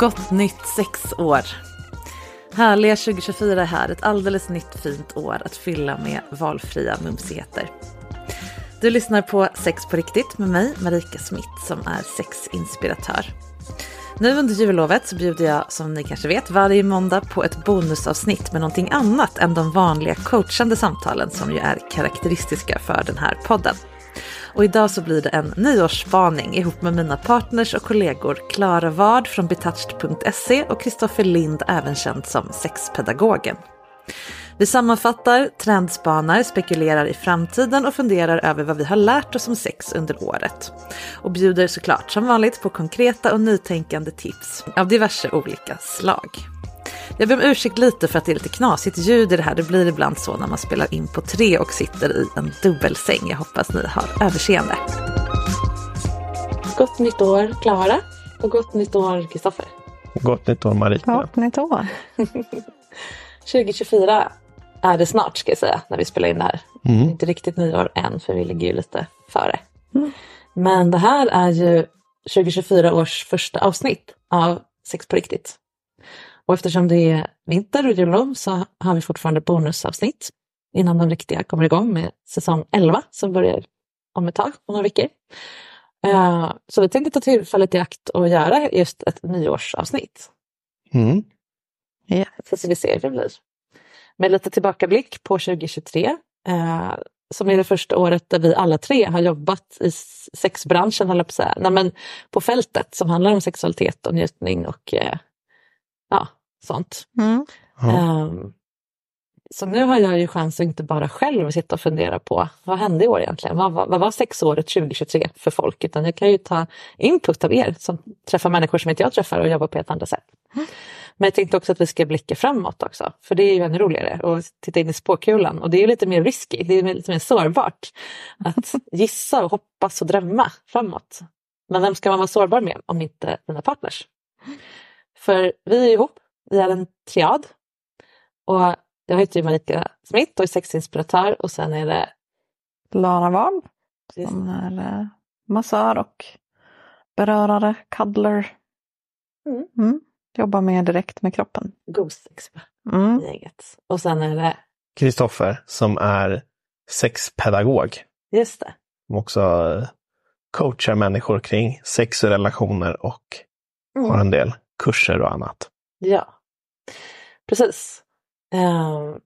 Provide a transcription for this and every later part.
Gott nytt sexår! Härliga 2024 är här, ett alldeles nytt fint år att fylla med valfria mumsigheter. Du lyssnar på Sex på riktigt med mig, Marika Smith, som är sexinspiratör. Nu under jullovet så bjuder jag, som ni kanske vet, varje måndag på ett bonusavsnitt med någonting annat än de vanliga coachande samtalen som ju är karaktäristiska för den här podden. Och idag så blir det en nyårsspaning ihop med mina partners och kollegor Klara Ward från betouched.se och Kristoffer Lind, även känd som sexpedagogen. Vi sammanfattar, trendspanar, spekulerar i framtiden och funderar över vad vi har lärt oss om sex under året. Och bjuder såklart som vanligt på konkreta och nytänkande tips av diverse olika slag. Jag ber om ursäkt lite för att det är lite knasigt ljud i det här. Det blir ibland så när man spelar in på tre och sitter i en dubbelsäng. Jag hoppas ni har överseende. Gott nytt år Klara och gott nytt år Kristoffer. Gott nytt år Marika. Gott nytt år. 2024 är det snart ska jag säga när vi spelar in det här. Mm. Inte riktigt nyår än för vi ligger ju lite före. Men det här är ju 2024 års första avsnitt av Sex på riktigt. Och eftersom det är vinter och jullov så har vi fortfarande bonusavsnitt innan de riktiga kommer igång med säsong 11 som börjar om ett tag, om några veckor. Eh, Så vi tänkte ta tillfället i akt och göra just ett nyårsavsnitt. Mm. Ja. Så ska vi se hur det blir. Med lite tillbakablick på 2023, eh, som är det första året där vi alla tre har jobbat i sexbranschen, håller jag på att säga. Nej, men på fältet som handlar om sexualitet och njutning och eh, ja, sånt. Mm. Ja. Ehm, så nu har jag ju chans att inte bara själv sitta och fundera på vad hände i år egentligen? Vad, vad, vad var sexåret 2023 för folk? Utan jag kan ju ta input av er som träffar människor som inte jag träffar och jobbar på ett annat sätt. Men jag tänkte också att vi ska blicka framåt också, för det är ju ännu roligare att titta in i spåkulan och det är ju lite mer risky, det är lite mer sårbart att gissa och hoppas och drömma framåt. Men vem ska man vara sårbar med om inte dina partners? För vi är ihop, vi är en triad. Och jag heter ju Marika Smith och är sexinspiratör och sen är det Lara Wall som är eh, massör och berörare, cuddler. Mm. Mm. Jobbar mer direkt med kroppen. Gosex Mm. i gänget. Och sen är det, Kristoffer som är sexpedagog. just det, Som också eh, coachar människor kring sex och relationer och Mm. har en del kurser och annat. ja. Precis. Ehm,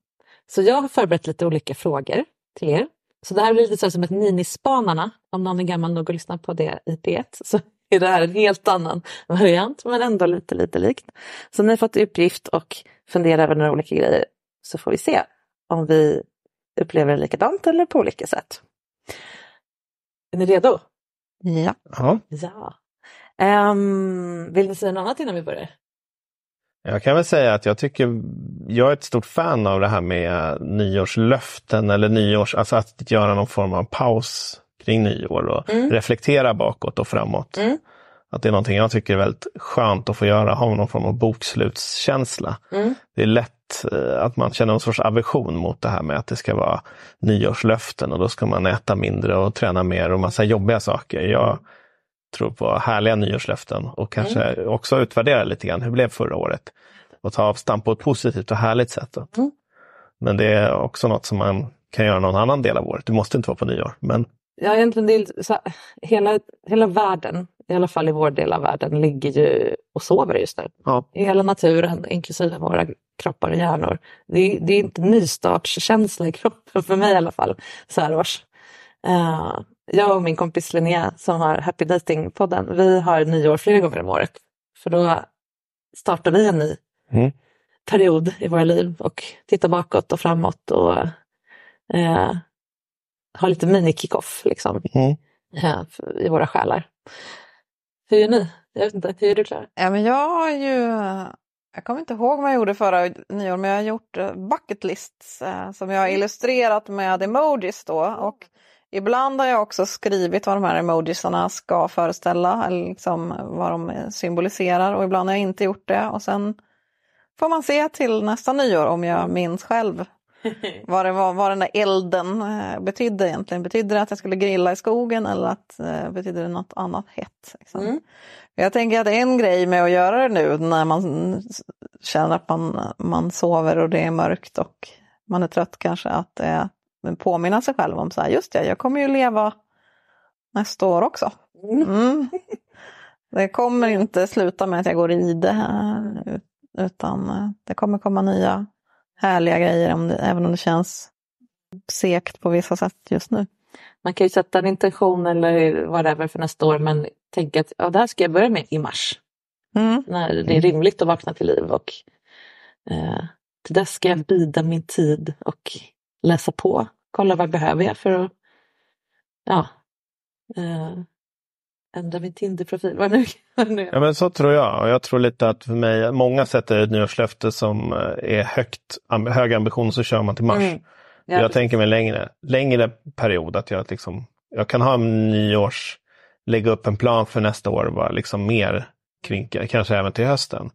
så jag har förberett lite olika frågor till er. Så det här blir lite så som ett minispanarna. Om någon är gammal nog att lyssna på det i P1 så är det här en helt annan variant men ändå lite, lite likt. Så ni har fått uppgift och fundera över några olika grejer så får vi se om vi upplever det likadant eller på olika sätt. Är ni redo? Ja. Ja, Ja. Ehm, vill ni säga något annat innan vi börjar? Jag kan väl säga att jag tycker, jag är ett stort fan av det här med nyårslöften eller nyårs, alltså att göra någon form av paus kring nyår och Mm. reflektera bakåt och framåt. Mm. Att det är någonting jag tycker är väldigt skönt att få göra, ha någon form av bokslutskänsla. Mm. Det är lätt eh, att man känner någon sorts aversion mot det här med att det ska vara nyårslöften och då ska man äta mindre och träna mer och massa jobbiga saker. Jag tror på härliga nyårslöften och kanske också utvärdera lite grann. Hur blev förra året? Och ta avstamp på ett positivt och härligt sätt. Mm. Men det är också något som man kan göra någon annan del av året. Du måste inte vara på nyår. Men Ja, egentligen det är så hela, hela världen, i alla fall i vår del av världen, ligger ju och sover just nu. ja, I hela naturen, inklusive våra kroppar och hjärnor. Det är, det är inte nystartskänsla i kroppen, för mig i alla fall, så här års. Eh, jag och min kompis Linnea som har Happy Dating-podden, vi har nyår flera gånger om året. För då startar vi en ny Mm. period i våra liv och tittar bakåt och framåt och eh, har lite mini-kick-off liksom, Mm. eh, i våra själar. Hur gör ni? Jag vet inte, hur är du Klara? Ja, men jag har ju, jag kommer inte ihåg vad jag gjorde förra nyår, men jag har gjort eh, bucket lists eh, som jag har illustrerat med emojis då. Och ibland har jag också skrivit vad de här emojisarna ska föreställa, eller liksom vad de symboliserar. Och ibland har jag inte gjort det. Och sen får man se till nästa nyår om jag minns själv vad, det var, vad den där elden eh, betydde egentligen. Betydde det att jag skulle grilla i skogen eller att, eh, betydde det något annat hett? Liksom? Mm. Jag tänker att en grej med att göra det nu när man känner att man, man sover och det är mörkt och man är trött kanske, att påminna sig själv om så här, just det, jag kommer ju leva nästa år också. Mm. Det kommer inte sluta med att jag går i det här, utan eh, det kommer komma nya härliga grejer, om det, även om det känns segt på vissa sätt just nu. Man kan ju sätta en intention eller whatever för nästa år men tänka att ja, det här ska jag börja med i mars. Mm. När det är rimligt att vakna till liv och eh, till dess ska jag bida min tid och läsa på. Kolla vad behöver jag för att ja, eh, ändra min Tinder-profil. Vad nu, nu. Ja men så tror jag. Och jag tror lite att för mig, många sätter ett nyårslöfte som eh, är högt, hög ambition så kör man till mars. Mm. Ja, jag tänker mig längre, längre period att jag liksom, jag kan ha en nyårs, lägga upp en plan för nästa år vara liksom mer kring, kanske även till hösten.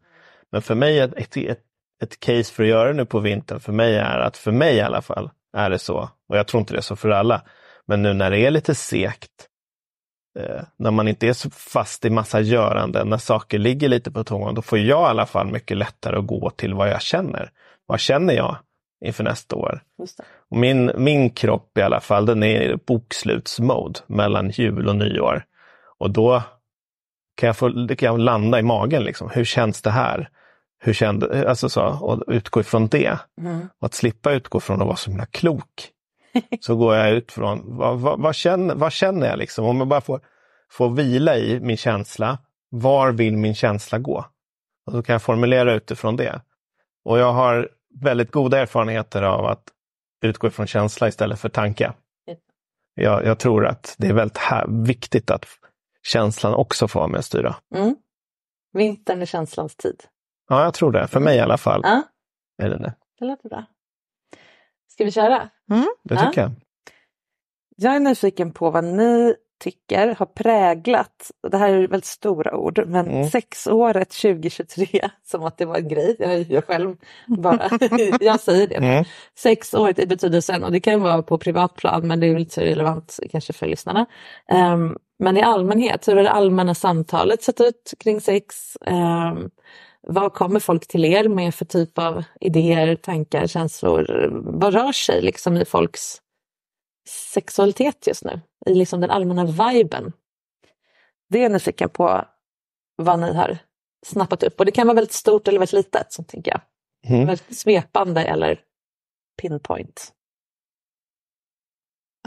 Men för mig, ett, ett, ett, case för att göra nu på vintern, för mig är att, för mig i alla fall, är det så, och jag tror inte det är så för alla, men nu när det är lite segt, eh, när man inte är så fast i massa görande, när saker ligger lite på tången, då får jag i alla fall mycket lättare att gå till vad jag känner. Vad känner jag inför nästa år? Och min, min kropp i alla fall, den är i bokslutsmode mellan jul och nyår. Och då kan jag, få, kan jag landa i magen. Liksom. Hur känns det här? Hur kände, alltså så, och utgå ifrån det. Mm. Och att slippa utgå från att vara så himla klok. Så går jag ut från, vad, vad, vad, känner, vad känner jag liksom? Om jag bara får, får vila i min känsla, var vill min känsla gå? Och så kan jag formulera utifrån det. Och jag har väldigt goda erfarenheter av att utgå ifrån känsla istället för tanke. Jag, jag tror att det är väldigt här, viktigt att känslan också får vara med och styra. Mm. Vintern är känslans tid. Ja, jag tror det. För mig i alla fall. Ja, Är det, det. det låter bra. Ska vi köra? det Ja. tycker jag. Jag är nyfiken på vad ni tycker har präglat, det här är väldigt stora ord, men Mm. sexåret 2023, som att det var en grej, jag, jag själv bara, jag säger det. Mm. Sexåret i betydelsen, och det kan vara på privat plan, men det är väl inte så relevant kanske för lyssnarna. Ehm, men i allmänhet, hur har det allmänna samtalet sett ut kring sex? Um, vad kommer folk till er med för typ av idéer, tankar, känslor? Vad rör sig liksom i folks sexualitet just nu? I liksom den allmänna viben. Det är jag nyfiken på vad ni har snappat upp. Och det kan vara väldigt stort eller väldigt litet, så tänker jag. Mm. Väldigt svepande eller pinpoint.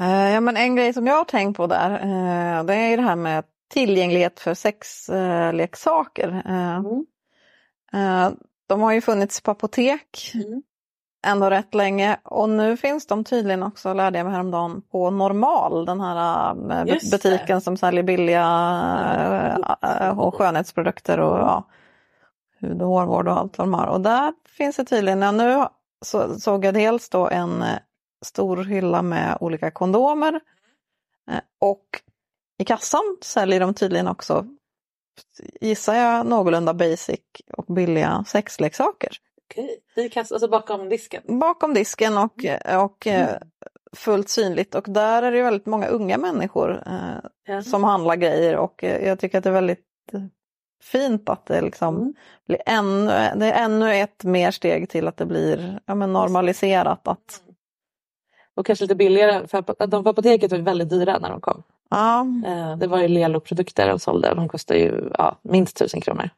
Eh, Ja, men en grej som jag har tänkt på där, eh, det är ju det här med tillgänglighet för sexleksaker. Mm. De har ju funnits på apotek Mm. ändå rätt länge och nu finns de tydligen också, lärde jag mig häromdagen, på Normal, den här eh, det. butiken som säljer billiga eh, eh, och skönhetsprodukter och ja, hud och hårvård och allt vad de har. Och där finns det tydligen, ja, nu så, såg jag dels då en eh, stor hylla med olika kondomer eh, och i kassan säljer de tydligen också gissar jag, någorlunda basic och billiga sexleksaker. Okej. I kass, alltså bakom disken? Bakom disken och, och eh, fullt synligt och där är det väldigt många unga människor eh, Ja. som handlar grejer och eh, jag tycker att det är väldigt eh, fint att det liksom Mm. blir ännu, det är ännu ett mer steg till att det blir ja, men normaliserat att Och kanske lite billigare, för att de på apoteket var väldigt dyra när de kom. Ja, Eh, Det var ju Lelo-produkter de sålde och de kostade ju ja, minst tusen kronor.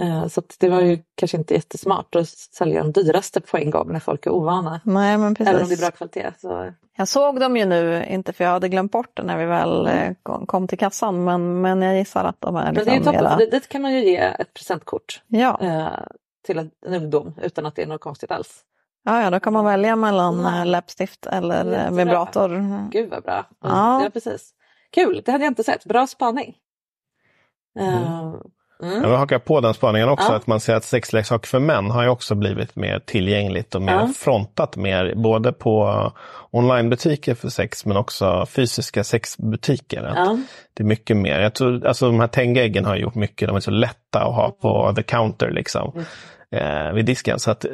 Eh, Så det var ju kanske inte jättesmart att sälja de dyraste på en gång när folk är ovana. nej men Även om det är precis. bra kvalitet. Så. Jag såg dem ju nu, inte för jag hade glömt bort det när vi väl eh, kom till kassan men, men jag gissar att de är Men det är liksom ju toppen, mera... för det- dit kan man ju ge ett presentkort Ja. till en, ungdom utan att det är något konstigt alls. Ja, ja, då kan man välja mellan läppstift eller vibrator. Gud vad bra. Ja. Ja. precis. Kul, det hade jag inte sett. Bra spaning. Eh, Jag vill haka på den spaningen också, Ja. att man ser att sexleksaker för män har ju också blivit mer tillgängligt och mer Ja. frontat mer, både på onlinebutiker för sex men också fysiska sexbutiker. Ja. Det är mycket mer. Jag tror, alltså de här Tenga-äggen har gjort mycket, de är så lätta att ha på the counter liksom. Eh, vid disken. Så att eh,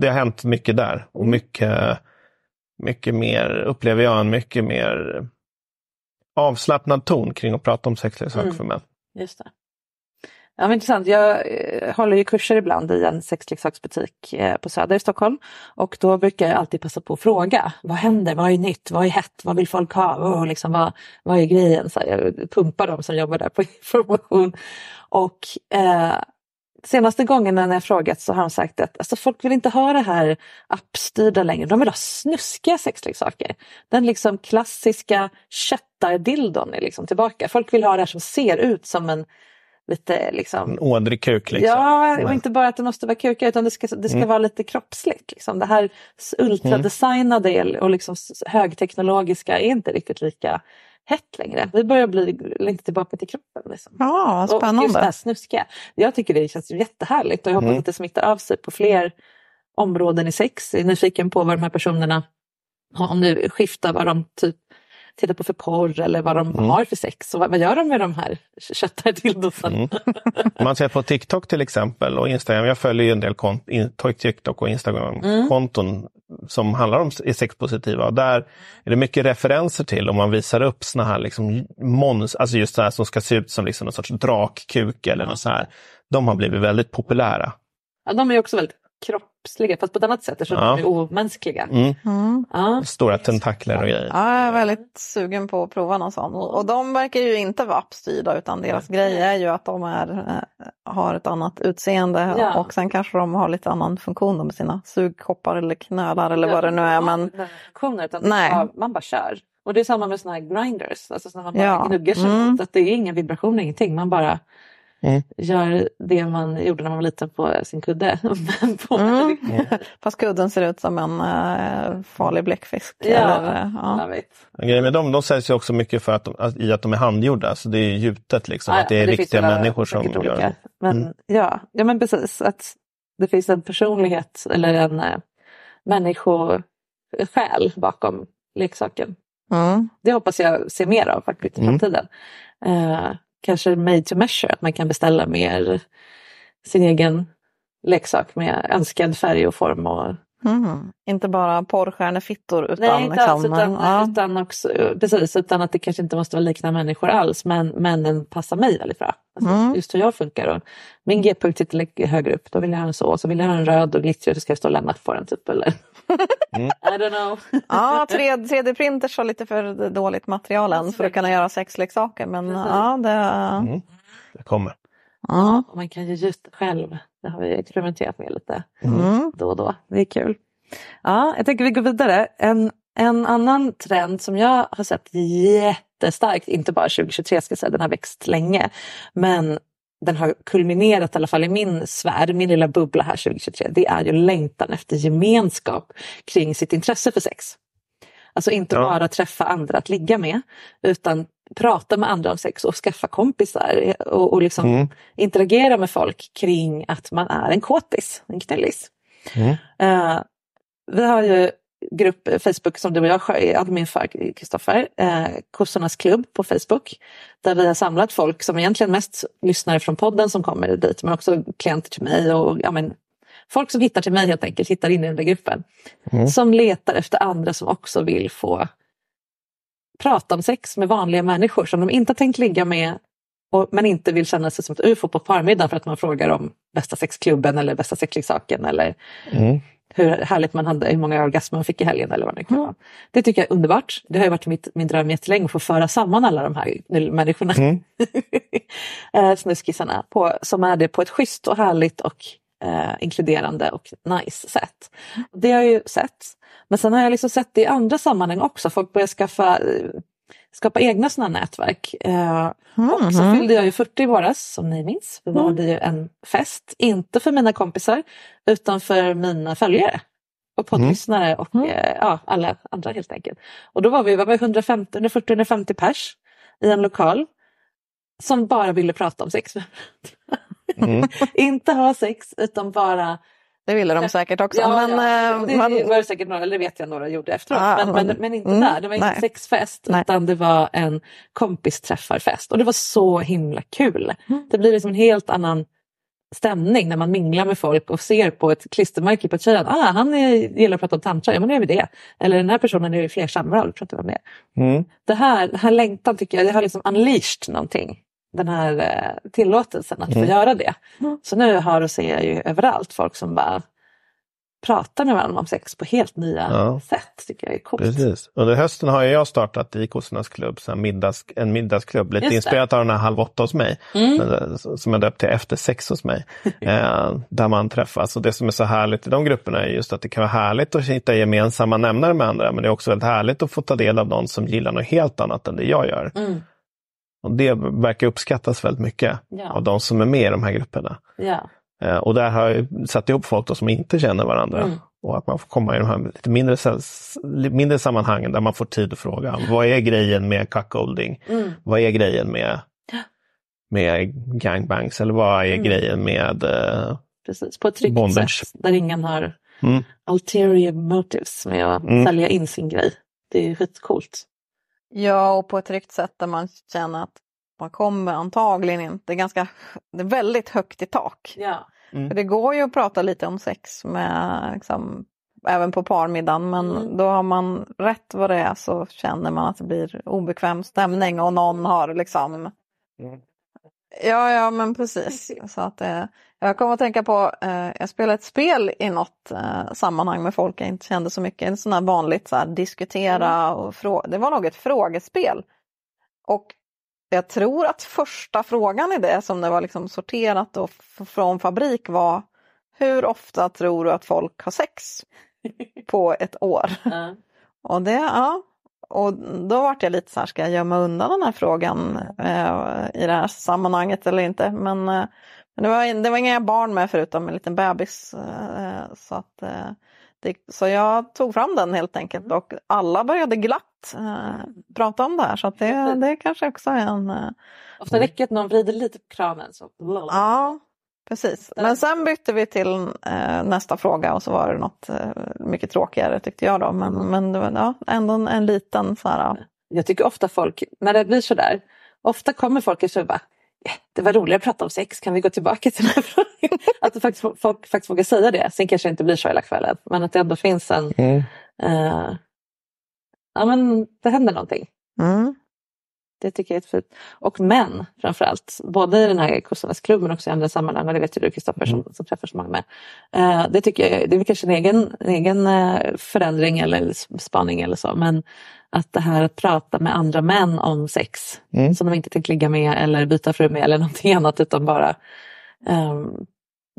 det har hänt mycket där. Och mycket, mycket mer, upplever jag, en mycket mer avslappnad ton kring att prata om sexleksaker Mm. för män. Just det. Ja, men intressant. Jag eh, håller ju kurser ibland i en sexleksaksbutik eh, på Söder i Stockholm. Och då brukar jag alltid passa på att fråga. Vad händer? Vad är nytt? Vad är hett? Vad vill folk ha? Och liksom, vad, vad är grejen? Så jag pumpar dem som jobbar där på information. Och eh, senaste gången när jag frågat så har de sagt att alltså, folk vill inte ha det här appstyrda längre. De vill ha snuskiga sexleksaker. Den liksom klassiska köttardildon är liksom tillbaka. Folk vill ha det här som ser ut som en lite liksom En ådrig kuk liksom. Ja, och inte bara att det måste vara kuka utan det ska, det ska vara lite kroppsligt. Liksom. Det här ultradesignade och liksom högteknologiska är inte riktigt lika hett längre. Vi börjar bli lite tillbaka till kroppen. Liksom. Ja, Och just det här spännande. snuskiga. Jag tycker det känns jättehärligt och jag hoppas att det smittar av sig på fler områden i sex. Jag är nyfiken på vad de här personerna, om det skiftar vad de typ tittar på för porr eller vad de har för sex. Och vad, vad gör de med de här köttardildosen? Mm. Om man ser på TikTok till exempel och Instagram. Jag följer ju en del kont- in, TikTok och Instagram-konton som handlar om sexpositiva. Och där är det mycket referenser till om man visar upp såna här liksom mons, alltså just så här som ska se ut som liksom någon sorts drakkuk eller något så här. De har blivit väldigt populära. Ja, de är också väldigt kroppsliga fast på ett annat sätt eftersom Ja. de är omänskliga. Mm. Mm. Ja. Stora tentakler och grejer. Ja, jag är väldigt sugen på att prova någon sån. Och de verkar ju inte vara appstyrda utan deras grej är ju att de är, eh, har ett annat utseende Ja. och sen kanske de har lite annan funktion med sina sugkoppar eller knölar eller vad det nu är. Men Ja, funktioner, utan Nej. Ja, man bara kör. Och det är samma med såna här grinders, alltså såna man Ja. gnuggar sig Mm. mot. Att det är ingen vibration, ingenting. Man bara Mm. gör det man gjorde när man var liten på sin kudde. På Mm. fast kudden ser ut som en eh, farlig bläckfisk. Ja, Eller, eh, ja. jag vet. Grejen med dem, de säljs ju också mycket för att de, att, i att de är handgjorda. Så det är gjutet liksom. Ja, att det är finns riktiga människor som säkert gör olika. det. Men, Mm. ja, ja, men precis. Att det finns en personlighet eller en eh, människosjäl bakom leksaken. Mm. Det hoppas jag se mer av faktiskt i Mm. framtiden. Kanske made to measure, att man kan beställa mer sin egen leksak med önskad färg och form. Och, Mm. Inte bara porrstjärnefittor utan nej, inte liksom, alls, utan, ja. utan, också, precis, utan att det kanske inte måste vara likna människor alls, men, men den passar mig väldigt bra. Alltså, Mm. Just hur jag funkar. Och min G-punkt sitter högre upp, då vill jag ha en så. Och så vill jag ha en röd och glittrig så ska det stå Lennart på den. Typ, eller? Mm. I don't know. Ja, 3D-printers har lite för dåligt material än för att kunna göra sexleksaker. Men Precis. ja, det... Mm. Det kommer. Ja. Och man kan ju gjuta själv. Det har vi experimenterat med lite Mm. då och då. Det är kul. Ja, jag tänker vi går vidare. En, en annan trend som jag har sett jättestarkt, inte bara 2023 ska jag säga, den har växt länge. Men den har kulminerat i alla fall i min sfär, min lilla bubbla här 2023. Det är ju längtan efter gemenskap kring sitt intresse för sex. Alltså inte Ja. bara träffa andra att ligga med, utan prata med andra om sex och skaffa kompisar och, och liksom Mm. interagera med folk kring att man är en kåtis, en knällis. Mm. Eh, vi har ju grupp, Facebook som du och jag är admin för, Kristoffer, eh, Kossornas klubb på Facebook. Där vi har samlat folk som egentligen mest lyssnar från podden som kommer dit, men också klienter till mig och ja, men, folk som hittar till mig helt enkelt, hittar in i den där gruppen. Mm. Som letar efter andra som också vill få prata om sex med vanliga människor som de inte har tänkt ligga med och, men inte vill känna sig som ett ufo på förmiddagen för att man frågar om bästa sexklubben eller bästa sexleksaken eller Mm. hur härligt man hade, hur många orgasmer man fick i helgen eller vad det kan vara. Det tycker jag är underbart. Det har ju varit mitt, min dröm jättelänge att få föra samman alla de här människorna, Mm. eh, snuskisarna, på, som är det på ett schysst och härligt och eh, inkluderande och nice sätt. Det har jag ju sett. Men sen har jag liksom sett det i andra sammanhang också. Folk börjar skaffa, eh, skapa egna sådana nätverk. Eh, Och så fyllde jag ju 40 i våras som ni minns. Vi hade ju en fest, inte för mina kompisar utan för mina följare. Och poddlyssnare och eh, ja, alla andra helt enkelt. Och då var vi, vad var vi 150, 140-150 pers i en lokal. Som bara ville prata om sex. Mm. inte ha sex utan bara Det ville de säkert också. Ja, men, ja. eh, det, man- var det säkert några, eller vet jag några gjorde efteråt. Ja, men, men, men- men inte mm, där, det var inte nej. sexfest Nej. utan det var en kompisträffarfest. Och det var så himla kul. Det blir liksom en helt annan stämning när man minglar med folk och ser på ett klistermärke på ett tjej att ah, han är, gillar att prata om tantra, ja men då gör vi det. Eller den här personen är i fler samlag, pratar vi om det. Mm. Det här, den här längtan tycker jag, det har liksom unleashed någonting. Den här eh, tillåtelsen att få göra det. Så nu hör och ser jag ju överallt folk som bara pratar med varandra om sex på helt nya Ja. sätt. tycker jag är coolt. Precis. Under hösten har jag startat i Kossornas klubb, så här middags, en middagsklubb, lite Just det. inspirerat av den här Halv åtta hos mig, Mm. men, eh, som jag döpt till Efter sex hos mig, eh, där man träffas. Och det som är så härligt i de grupperna är just att det kan vara härligt att hitta gemensamma nämnare med andra, men det är också väldigt härligt att få ta del av någon som gillar något helt annat än det jag gör. Mm. Och det verkar uppskattas väldigt mycket Ja. av de som är med i de här grupperna. Ja. Eh, Och där har jag satt ihop folk som inte känner varandra. Mm. Och att man får komma i de här lite mindre, mindre sammanhangen där man får tid att fråga. Vad är grejen med cuckolding? Mm. Vad är grejen med, med gangbangs? Eller vad är Mm. grejen med... eh, Precis, på ett tryggt Bondage. sätt där ingen har Mm. ulterior motives med att Mm. sälja in sin grej. Det är skitcoolt. Ja, och på ett tryggt sätt där man känner att man kommer antagligen inte, det är, ganska, det är väldigt högt i tak. Ja. För det går ju att prata lite om sex med, liksom, även på parmiddagen men Mm. då har man rätt vad det är så känner man att det blir obekväm stämning och någon har liksom Ja, ja men precis. Så att, eh, jag kommer att tänka på, eh, jag spelade ett spel i något eh, sammanhang med folk jag inte kände så mycket. En sån här vanligt så här, diskutera och fråga. Det var nog ett frågespel. Och jag tror att första frågan i det som det var liksom sorterat och från fabrik var Hur ofta tror du att folk har sex på ett år? Ja. Och det, ja. Och då vart jag lite så här, ska jag gömma undan den här frågan eh, i det här sammanhanget eller inte? Men, eh, men det, var, det var inga barn med förutom en liten bebis. Eh, så, att, eh, det, så jag tog fram den helt enkelt och alla började glatt eh, prata om det här. Så att det, det kanske också är en... Ofta räcker att någon vrider lite på kranen. Så. ja, precis. Men sen bytte vi till nästa fråga och så var det något mycket tråkigare tyckte jag då. Men, men det var ja, ändå en, en liten så här... ja. Jag tycker ofta folk, när det blir sådär, ofta kommer folk och säger bara "Ja, det var roligare att prata om sex, kan vi gå tillbaka till den här frågan? Att faktiskt, folk faktiskt vågar säga det. Sen kanske det inte blir så hela kvällen, men att det ändå finns en... Mm. eh, ja men det händer någonting. Mm. Det tycker jag är fint. Och män framförallt, både i den här kossornas klubb men också i andra sammanhang, och det vet ju du Kristoffer som, som träffar så många män. Eh, det tycker jag, det är kanske en egen, en egen eh, förändring eller spaning eller så, men att det här att prata med andra män om sex Mm. som de inte tänkt ligga med eller byta fru med eller någonting annat utan bara ehm,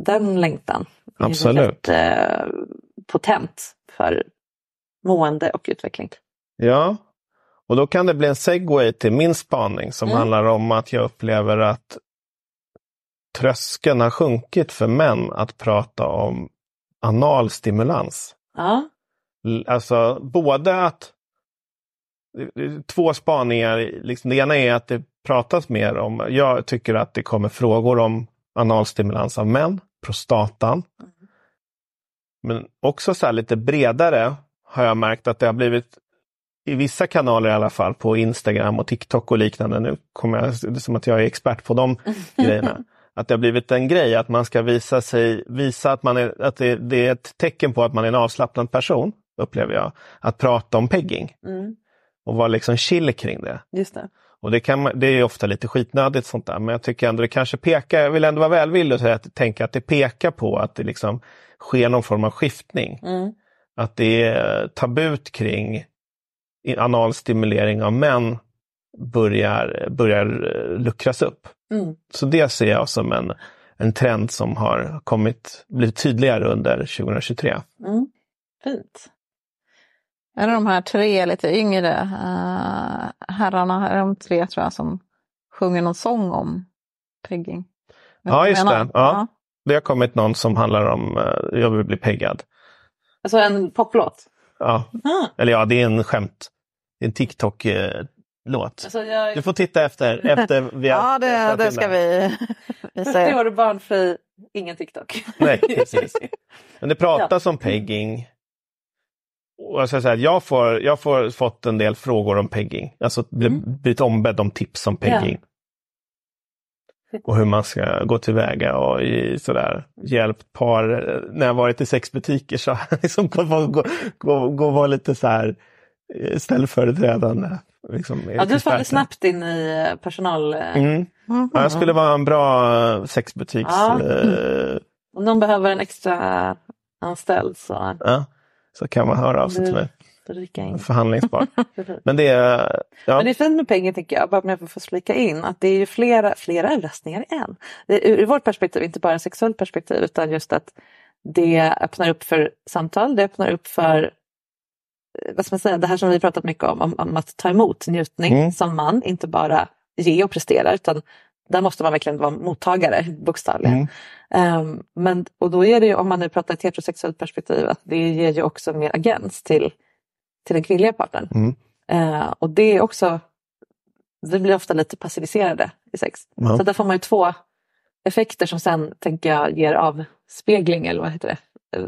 den längtan. är Absolut. väldigt, eh, potent för mående och utveckling. Ja, och då kan det bli en segway till min spaning som Mm. handlar om att jag upplever att tröskeln har sjunkit för män att prata om analstimulans. Ja, L- Alltså både att är två spaningar, liksom, det ena är att det pratas mer om, jag tycker att det kommer frågor om analstimulans av män, prostatan. Men också så här lite bredare har jag märkt att det har blivit i vissa kanaler i alla fall, på Instagram och TikTok och liknande. Nu kommer jag, det är som att jag är expert på de grejerna. Att det har blivit en grej att man ska visa sig, visa att man är, att det, det är ett tecken på att man är en avslappnad person, upplever jag. Att prata om pegging. Och vara liksom chill kring det. Just det. Och det, kan, det är ofta lite skitnödigt sånt där, men jag tycker ändå det kanske pekar, jag vill ändå vara välvillig och säga att, tänka att det pekar på att det liksom sker någon form av skiftning. Att det är tabut kring i- analstimulering av män börjar, börjar eh, luckras upp. Mm. Så det ser jag som en, en trend som har kommit, blivit tydligare under 2023. Fint. Är det de här tre lite yngre eh, herrarna, är de tre tror jag som sjunger någon sång om pegging? Vet Ja, du just det. Ja. Det har kommit någon som handlar om eh, jag vill bli peggad. Alltså en poplåt. Ja. Eller ja, det är en skämt. Det är en TikTok-låt. Alltså jag... Du får titta efter. efter vi har- Ja, det, det ska vi, vi 40 säga. år barnfri, ingen TikTok. Nej, precis. Men det pratas om pegging. Och säga, att jag, får, jag får fått en del frågor om pegging. Alltså bli- blivit ombedd om tips om pegging. Och hur man ska gå tillväga och i, sådär, hjälpt par. När jag varit i sexbutiker så har jag liksom gå, gå, gå, gå vara lite så här eh, ställföreträdande. Liksom, Ja, du faller snabbt in i eh, personal... eh, Mm. Ja, jag skulle vara en bra sexbutiks... Ja. Om någon behöver en extra anställd så ja, så kan man höra av sig till mig. Förhandlingsbar. Men det är... Ja. Men det är fint med pengar tycker jag, bara om jag får flika in, att det är ju flera, flera överraskningar i en. Ur vårt perspektiv, inte bara sexuellt perspektiv, utan just att det öppnar upp för samtal, det öppnar upp för eh, vad ska man säga, det här som vi pratat mycket om, om, om att ta emot njutning Mm. som man, inte bara ge och prestera, utan där måste man verkligen vara mottagare, bokstavligen. Mm. Ehm, men, och då är det ju, om man nu pratar ett heterosexuellt perspektiv, att det ger ju också mer agens till, till den kvinnliga partnern. Mm. Eh, och det är också, vi blir ofta lite passiviserade i sex. Ja. Så där får man ju två effekter som sen tänker jag ger avspegling eller vad heter det? Eh,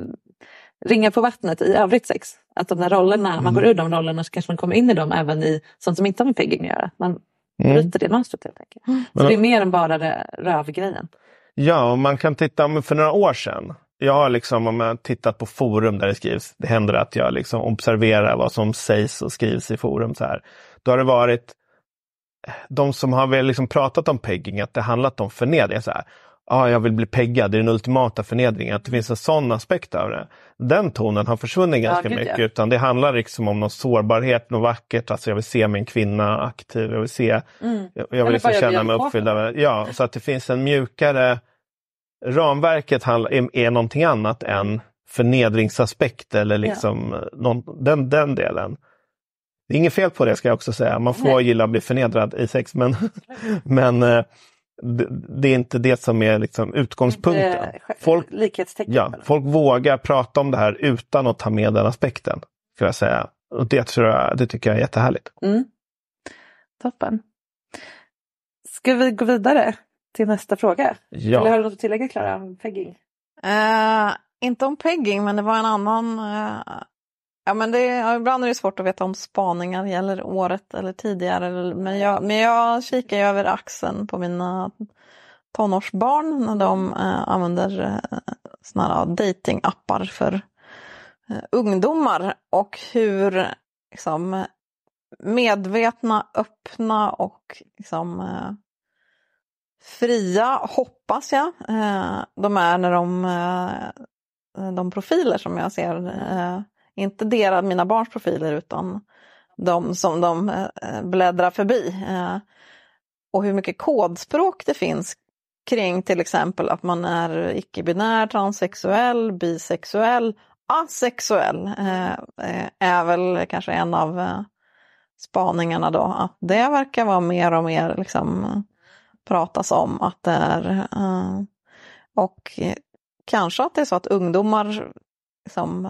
ringar på vattnet i övrigt sex. Att de där rollerna, Mm. man går ur de rollerna så kanske man kommer in i dem även i sånt som inte har med pegging att göra. Man Mm. bryter det mönstret helt enkelt. Så det är mer än bara det rövgrejen. Ja, man kan titta om för några år sedan. Jag har liksom, om jag tittat på forum där det skrivs, det händer att jag liksom observerar vad som sägs och skrivs i forum. så här. Då har det varit de som har väl liksom pratat om pegging, att det handlat om förnedring. Så här, ah, jag vill bli peggad, det är den ultimata förnedringen. Att det finns en sån aspekt av det. Den tonen har försvunnit ganska ja. mycket. Utan det handlar liksom om någon sårbarhet, något vackert. Alltså jag vill se min kvinna aktiv. Jag vill se, jag, jag vill liksom känna mig uppfylld av. Ja, så att det finns en mjukare ramverket handlar, är, är någonting annat än förnedringsaspekt eller liksom någon, den, den delen. Det är inget fel på det ska jag också säga. Man får gilla att bli förnedrad i sex men, men eh, det, det är inte det som är liksom utgångspunkten. Folk, Likhetstecken. ja, folk vågar prata om det här utan att ta med den aspekten. Ska jag säga. Och det, tror jag, det tycker jag är jättehärligt. Mm. Toppen. Ska vi gå vidare till nästa fråga? Ja. Eller har du något att tillägga Klara om pegging? Eh, inte om pegging, men det var en annan... eh, ja, men det, ja, ibland är det svårt att veta om spaningar gäller året eller tidigare. Men jag, men jag kikar ju över axeln på mina tonårsbarn när de eh, använder eh, såna här datingappar för eh, ungdomar och hur liksom, medvetna, öppna och liksom, eh, fria, hoppas jag, eh, de är när de, eh, de profiler som jag ser, eh, inte deras, mina barns profiler utan de som de eh, bläddrar förbi. Eh, och hur mycket kodspråk det finns kring till exempel att man är icke-binär, transsexuell, bisexuell, asexuell eh, är väl kanske en av spaningarna då. Att det verkar vara mer och mer liksom pratas om att det är och kanske att det är så att ungdomar som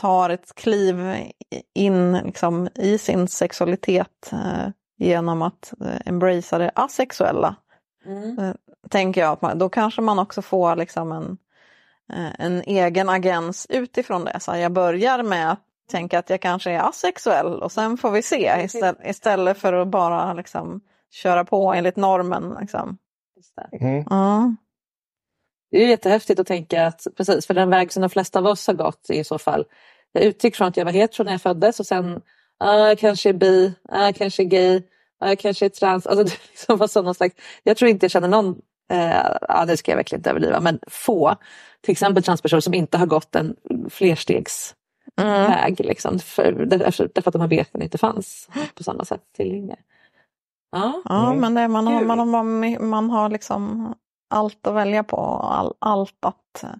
tar ett kliv in liksom, i sin sexualitet eh, genom att eh, embracea det asexuella. Mm. Eh, tänker jag att man, då kanske man också får liksom en, eh, en egen agens utifrån det. Så jag börjar med att tänka att jag kanske är asexuell och sen får vi se istället, istället för att bara liksom köra på enligt normen. Liksom. Mm. Ja. Det är ju jättehäftigt att tänka att precis, för den väg som de flesta av oss har gått i så fall, jag utgick från att jag var hetero när jag föddes och sen ah, jag kanske är bi, ah, jag kanske är gay, ah, jag kanske är trans. Alltså, det liksom var sådana slags, jag tror inte jag känner någon, eh, ja, det ska jag verkligen inte överdriva, men få, till exempel transpersoner som inte har gått en flerstegsväg. Liksom, för, därför, därför att de här beten inte fanns på samma sätt tillgängliga. Ja. Ja, men det, man, har, man, har, man har liksom allt att välja på, all, allt att eh,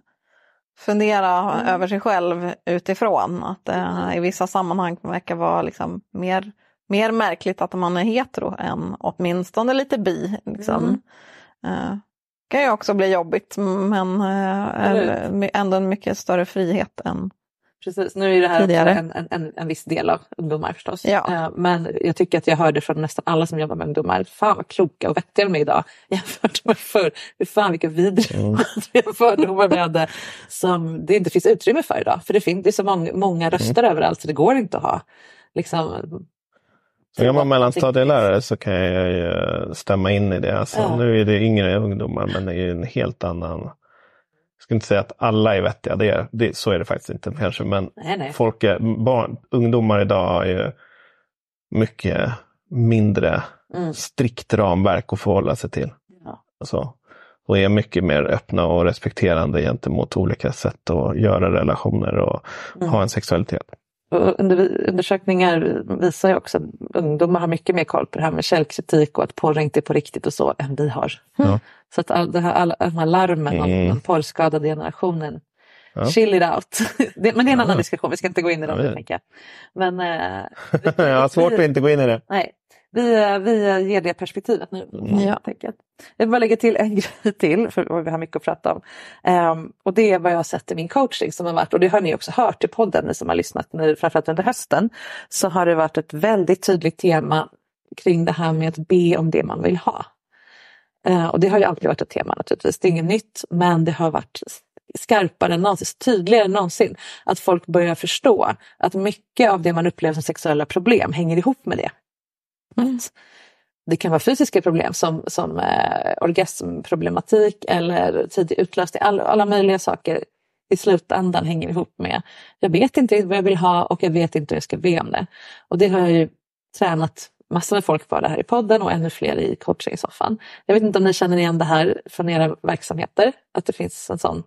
fundera över sig själv utifrån. Att det i vissa sammanhang verkar vara liksom mer, mer märkligt att man är hetero än åtminstone lite bi. Liksom. Eh, kan ju också bli jobbigt men eh, ändå en mycket större frihet än Precis, nu är det här en, en, en, en viss del av ungdomar förstås. Ja. Eh, Men jag tycker att jag hörde från nästan alla som jobbar med ungdomar, fan vad kloka och vettiga de är idag jämfört med förr. Fan vilka vidriga fördomar vi hade som det inte finns utrymme för idag. För det finns det är så många, många röster överallt så det går inte att ha. Liksom, Som gammal mellanstadielärare så kan jag ju stämma in i det. Alltså, Ja. Nu är det yngre ungdomar men det är ju en helt annan... Ska inte säga att alla är vettiga, det är, det, så är det faktiskt inte kanske. Men Nej, nej. folk är, barn, ungdomar idag har ju mycket mindre Mm. strikt ramverk att förhålla sig till. Ja. Alltså, och är mycket mer öppna och respekterande gentemot olika sätt att göra relationer och Mm. ha en sexualitet. Under, undersökningar visar ju också att ungdomar har mycket mer koll på det här med källkritik och att porr inte är på riktigt och så än vi har. Ja. Så att all, det här, alla, de här larmen om Mm. den porrskadade generationen, Ja. chill it out. det, men det är en annan Ja. diskussion, vi ska inte gå in i Ja, det. Men eh, jag har svårt att inte gå in i det. Nej, vi, vi ger det perspektivet nu. Mm. Ja. Jag vill bara lägga till en grej till, för vi har mycket att prata om. Ehm, och det är vad jag har sett i min coaching som har varit, och det har ni också hört i podden, ni som har lyssnat nu, framförallt under hösten, så har det varit ett väldigt tydligt tema kring det här med att be om det man vill ha. Eh, och det har ju alltid varit ett tema naturligtvis, det är inget nytt, men det har varit skarpare än någonsin, tydligare än någonsin. Att folk börjar förstå att mycket av det man upplever som sexuella problem hänger ihop med det. Att Det kan vara fysiska problem som, som eh, orgasmproblematik eller tidig utlösning. All, alla möjliga saker i slutändan hänger ihop med jag vet inte vad jag vill ha och jag vet inte hur jag ska be om det. Och det har jag ju tränat massor med folk på det här i podden och ännu fler i coachingsoffan. Jag vet inte om ni känner igen det här från era verksamheter, att det finns en sån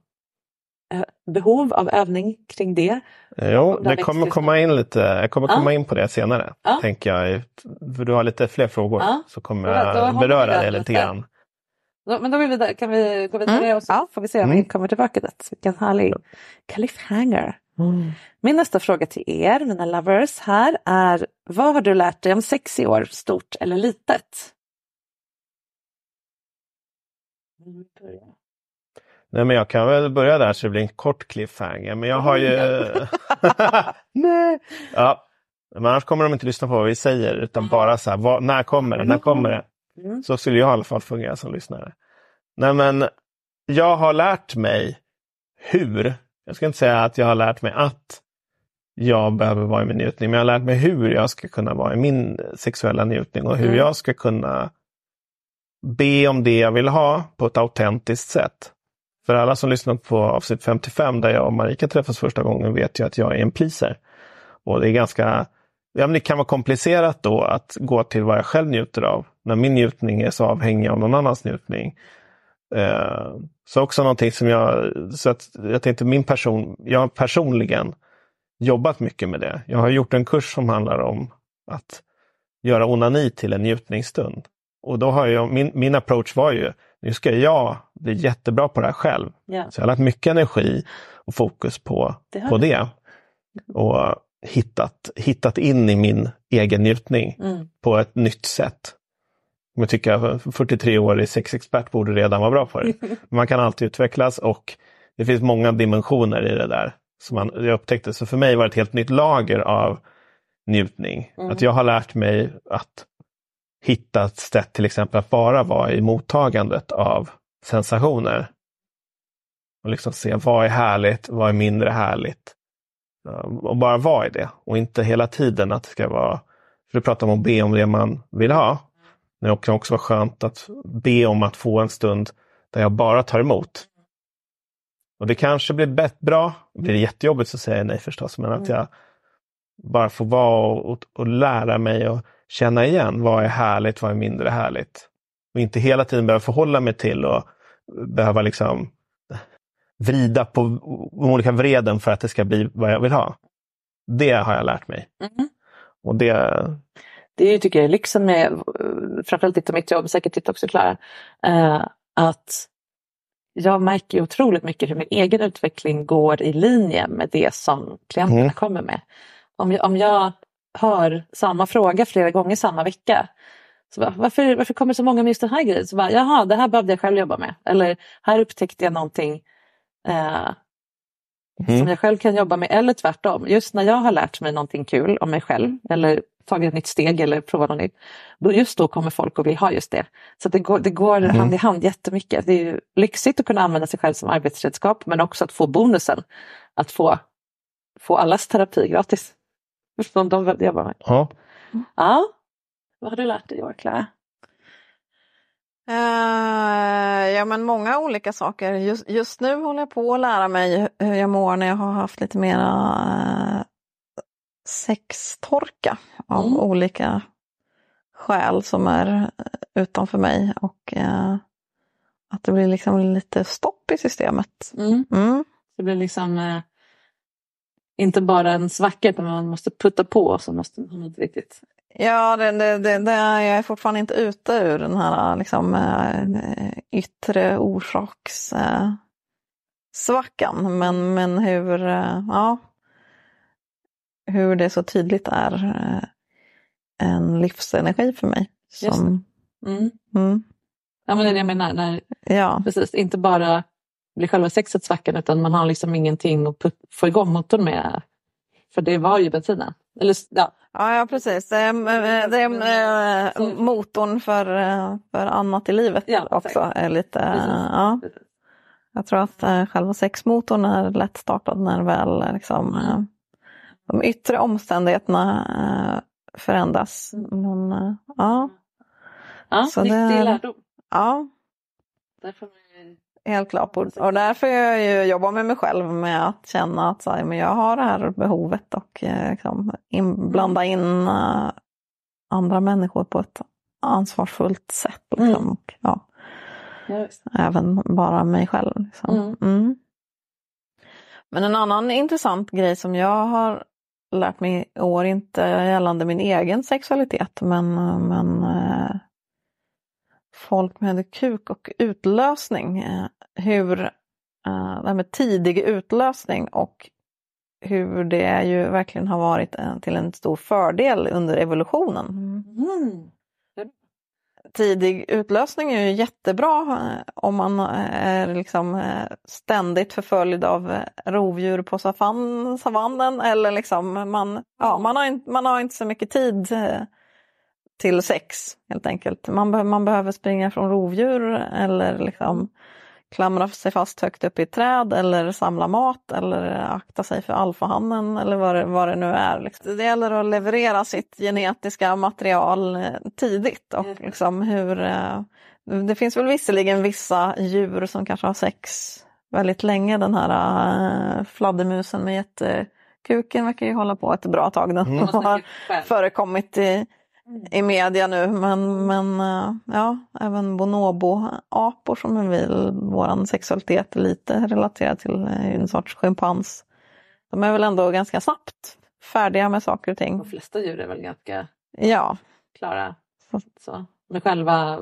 behov av övning kring det. Jo, Där det kommer komma in lite, jag kommer Ja. komma in på det senare. Ja. Tänker jag. För du har lite fler frågor Ja. så kommer jag vi beröra det lite grann. Men då vi kan vi gå vidare Mm, och så ja. får vi se om vi Mm. kommer tillbaka dit. Vilken härlig cliffhanger. Min nästa fråga till er, mina lovers, här är vad har du lärt dig om sex i år, stort eller litet? Nej, men jag kan väl börja där så det blir en kort cliffhanger. Men jag har ju... Nej! Ja. Men annars kommer de inte lyssna på vad vi säger utan bara så här, vad, när kommer det? När kommer det? Mm. Så skulle jag i alla fall fungera som lyssnare. Nej men, jag har lärt mig hur. Jag ska inte säga att jag har lärt mig att jag behöver vara i min njutning, men jag har lärt mig hur jag ska kunna vara i min sexuella njutning och hur Mm. jag ska kunna be om det jag vill ha på ett autentiskt sätt. För alla som lyssnat på avsnitt 55 där jag och Marika träffas första gången vet ju att jag är en pleaser. Och det är ganska, ja men det kan vara komplicerat då att gå till vad jag själv njuter av. När min njutning är så avhängig av någon annans njutning. Eh, så också någonting som jag, så att jag tänkte min person, jag har personligen jobbat mycket med det. Jag har gjort en kurs som handlar om att göra onani till en njutningsstund. Och då har jag, min, min approach var ju, nu ska jag bli jättebra på det här själv. Ja. Så jag har lagt mycket energi och fokus på Det på det. Och hittat, hittat in i min egen njutning Mm. på ett nytt sätt. Jag tycker att 43-årig sexexpert borde redan vara bra på det. Man kan alltid utvecklas och det finns många dimensioner i det där. Som man, jag upptäckte, så för mig var det ett helt nytt lager av njutning. Mm. Att jag har lärt mig att hitta ett sätt till exempel att bara vara i mottagandet av sensationer. Och liksom se vad är härligt, vad är mindre härligt. Och bara vara i det och inte hela tiden att det ska vara, för du pratar om att be om det man vill ha. Det kan också vara skönt att be om att få en stund där jag bara tar emot. Och det kanske blir bra, blir det jättejobbigt så säger jag nej förstås, men att jag bara får vara och, och, och lära mig och känna igen vad är härligt, vad är mindre härligt. Och inte hela tiden behöva förhålla mig till och behöva liksom vrida på de olika vreden för att det ska bli vad jag vill ha. Det har jag lärt mig. Mm. Och det... det tycker jag är lyxen med, framförallt ditt och mitt jobb, säkert ditt också Klara, eh, att jag märker otroligt mycket hur min egen utveckling går i linje med det som klienterna mm. kommer med. Om jag, om jag hör samma fråga flera gånger samma vecka så bara, varför, varför kommer så många med just den här grejen? Så bara, Jaha, det här behövde jag själv jobba med. Eller här upptäckte jag någonting eh, mm. som jag själv kan jobba med. Eller tvärtom, just när jag har lärt mig någonting kul om mig själv eller tagit ett nytt steg eller provat något nytt. Då just då kommer folk och vill ha just det. Så det går, det går mm. hand i hand jättemycket. Det är lyxigt att kunna använda sig själv som arbetsredskap men också att få bonusen. Att få, få allas terapi gratis. Som de jobbar med. Ja. ja. Vad har du lärt dig i år, Clara? Uh, ja men många olika saker. Just, just, nu håller jag på att lära mig hur jag mår när jag har haft lite mera uh, sextorka av mm. olika skäl som är utanför mig och uh, att det blir liksom lite stopp i systemet. Mm. Mm. Det blir liksom inte bara en svacka utan man måste putta på så måste man inte riktigt Ja, det, det, det, det, jag är fortfarande inte ute ur den här liksom, äh, yttre orsakssvackan. Äh, men, men hur, äh, ja, hur det så tydligt är en livsenergi för mig. Som, mm. Mm. Ja, men det är det jag menar. När, ja. Precis, inte bara blir själva sexet svackan utan man har liksom ingenting att få igång motorn med. För det var ju bensinen. Eller, ja. Ja, precis. Det är, motorn för, eh, för annat i livet ja, också. Är lite, äh, ja. Jag tror att äh, själva sexmotorn är lättstartad när väl liksom, äh, de yttre omständigheterna förändras. Men, äh, ja. ja, Så nyttig lärdom. Ja. Därför Helt klart. Och därför jag ju jobbar med mig själv med att känna att så här, men jag har det här behovet och eh, liksom, in, blanda in uh, andra människor på ett ansvarsfullt sätt. Liksom. Mm. Och, ja, även bara mig själv. Liksom. Mm. Mm. Men en annan intressant grej som jag har lärt mig i år, inte gällande min egen sexualitet, men, men uh, folk med kuk och utlösning. Eh, hur eh, det här med tidig utlösning och hur det ju verkligen har varit eh, till en stor fördel under evolutionen. Mm. Tidig utlösning är ju jättebra om man är liksom ständigt förföljd av rovdjur på savannen eller liksom man, ja, man, har inte, man har inte så mycket tid till sex helt enkelt. Man, be man behöver springa från rovdjur eller liksom klamra sig fast högt upp i ett träd eller samla mat eller akta sig för alfahannen eller vad det, vad det nu är. Liksom. Det gäller att leverera sitt genetiska material eh, tidigt och liksom hur eh, det finns väl visserligen vissa djur som kanske har sex väldigt länge. Den här uh, fladdermusen med jättekuken verkar ju hålla på ett bra tag. Den mm. har förekommit i i media nu men, men eh, ja, även bonobo-apor som är väl vår sexualitet är lite relaterad till eh, en sorts schimpans. De är väl ändå ganska snabbt färdiga med saker och ting. De flesta djur är väl ganska ja. klara så, med själva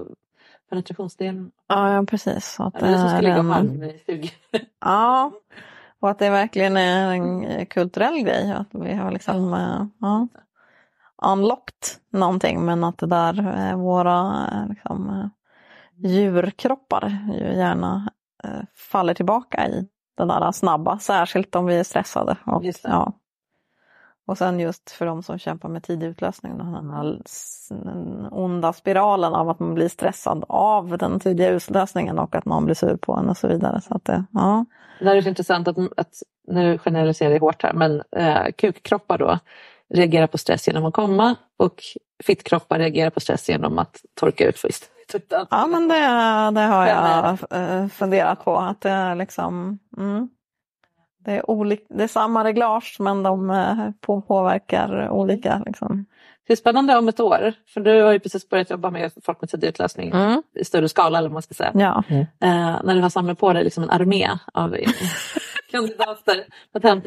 penetrationsdelen. Ja, ja precis. Så att det är det som ska ligga en... i Ja, och att det verkligen är en kulturell grej. Att vi har liksom, ja. ja unlocked någonting men att det där eh, våra eh, liksom, eh, djurkroppar ju gärna faller tillbaka i den där snabba, särskilt om vi är stressade. Och, ja. Och sen just för de som kämpar med tidig utlösning, den här den onda spiralen av att man blir stressad av den tidiga utlösningen och att någon blir sur på en och så vidare. Så att det, ja. Det är så intressant att, att nu generaliserar jag hårt här, men eh, kukkroppar då reagerar på stress genom att komma och fittkroppar reagerar på stress genom att torka ut först. Ja men det, det har jag eh, funderat på. Att det är liksom mm, det, är olik, det är samma reglage men de eh, på, påverkar olika. Liksom. Det är spännande om ett år, för du har ju precis börjat jobba med folk med tidig utlösning mm. i större skala eller vad man ska säga. Ja. Mm. Eh, när du har samlat på dig liksom en armé av kandidater, patent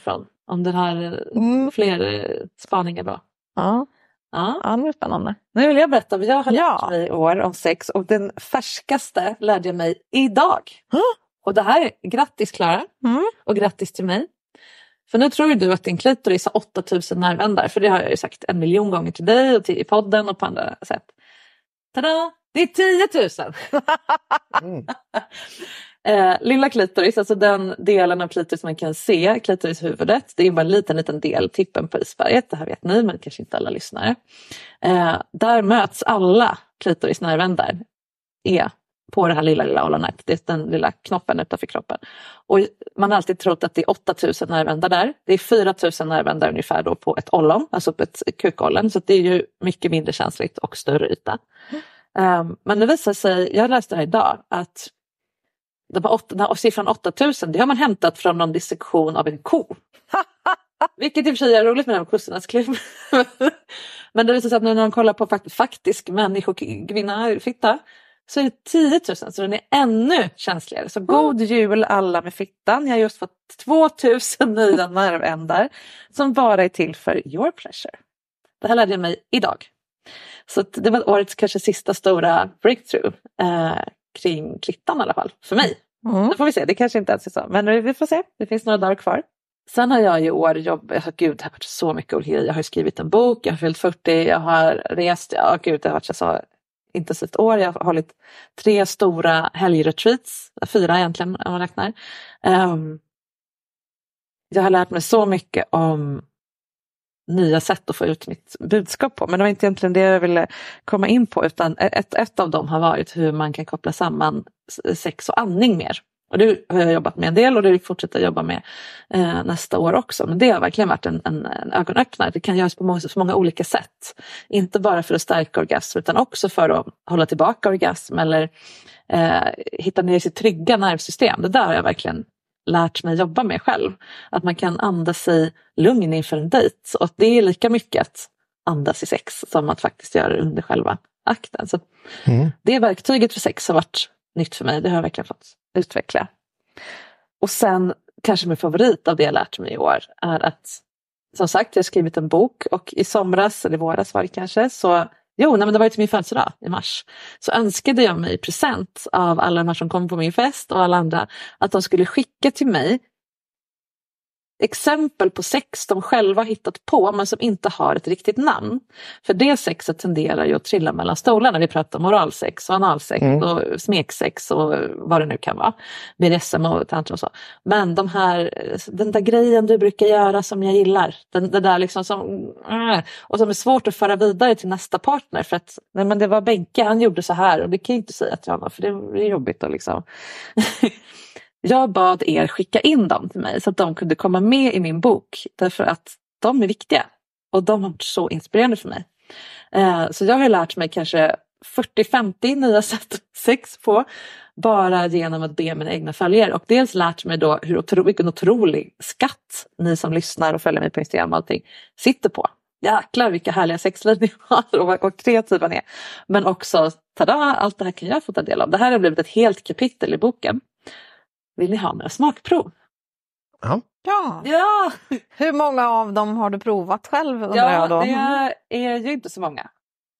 Från, om den har mm. fler spaningar bra. Ja. Ja. ja, det är spännande. Nu vill jag berätta vad jag har ja. lärt mig i år om sex och den färskaste lärde jag mig idag. Mm. Och det här, grattis Klara mm. och grattis till mig. För nu tror du att din klitoris har 8000 nervändar, för det har jag ju sagt en miljon gånger till dig och till, i podden och på andra sätt. Tada! Det är 10 000! mm. Eh, lilla klitoris, alltså den delen av klitoris man kan se, klitorishuvudet, det är bara en liten, liten del, tippen på isberget, det här vet ni men kanske inte alla lyssnare. Eh, där möts alla klitorisnervändar är på det här lilla, lilla ollonet, det är den lilla knoppen utanför kroppen. Och man har alltid trott att det är 8000 nervändar där. Det är 4000 nervändar ungefär då på ett ollon, alltså på ett kukollon, så det är ju mycket mindre känsligt och större yta. Mm. Um, men det visar sig, jag läste det här idag, att de här åtta, den här siffran 8000 det har man hämtat från någon dissektion av en ko. Vilket i och för sig är roligt med den här kossornas klipp. Men det visar sig att när man kollar på fakt faktisk människokvinna, fitta, så är det 10 000 så den är ännu känsligare. Så god jul alla med fittan. Jag har just fått 2000 nya nervändar som bara är till för your pleasure. Det här lärde jag mig idag. Så det var årets kanske sista stora breakthrough. Eh, kring klittan i alla fall, för mig. Mm. Då får vi se, det kanske inte ens är så, men vi får se, det finns några dagar kvar. Sen har jag i år jobbat, alltså, gud det har varit så mycket olika grejer. Jag har skrivit en bok, jag har fyllt 40, jag har rest, ja gud det har varit så intensivt år. Jag har hållit tre stora helgretreats, fyra egentligen om man räknar. Um, jag har lärt mig så mycket om nya sätt att få ut mitt budskap på. Men det var inte egentligen det jag ville komma in på utan ett, ett av dem har varit hur man kan koppla samman sex och andning mer. Och det har jag jobbat med en del och det fortsätter jag jobba med eh, nästa år också. Men det har verkligen varit en, en, en ögonöppnare. Det kan göras på många, på många olika sätt. Inte bara för att stärka orgasm utan också för att hålla tillbaka orgasm eller eh, hitta ner i sitt trygga nervsystem. Det där har jag verkligen lärt mig jobba med själv. Att man kan andas sig lugn inför en dejt. Och det är lika mycket att andas i sex som att faktiskt göra det under själva akten. Så mm. Det verktyget för sex har varit nytt för mig. Det har jag verkligen fått utveckla. Och sen kanske min favorit av det jag lärt mig i år är att som sagt, jag har skrivit en bok och i somras, eller i våras var det kanske, så Jo, nej, men det var ju till min födelsedag i mars. Så önskade jag mig present av alla de här som kom på min fest och alla andra att de skulle skicka till mig exempel på sex de själva hittat på men som inte har ett riktigt namn. För det sexet tenderar ju att trilla mellan stolarna. Vi pratar om oralsex och analsex mm. och smeksex och vad det nu kan vara. BDSM och tantra och så. Men de här, den där grejen du brukar göra som jag gillar. Den, det där liksom som, äh, och som är svårt att föra vidare till nästa partner för att nej men det var Benke, han gjorde så här och det kan jag inte säga till honom för det är jobbigt att liksom Jag bad er skicka in dem till mig så att de kunde komma med i min bok därför att de är viktiga och de har varit så inspirerande för mig. Eh, så jag har lärt mig kanske 40-50 nya sätt sex på bara genom att be mina egna följare och dels lärt mig då hur otro, vilken otrolig skatt ni som lyssnar och följer mig på Instagram och allting sitter på. Jäklar vilka härliga sexliv ni har och vad kreativa ni är. Men också, tada, allt det här kan jag få ta del av. Det här har blivit ett helt kapitel i boken. Vill ni ha några smakprov? Ja. Ja. ja! Hur många av dem har du provat själv? Ja, jag då? det är ju inte så många.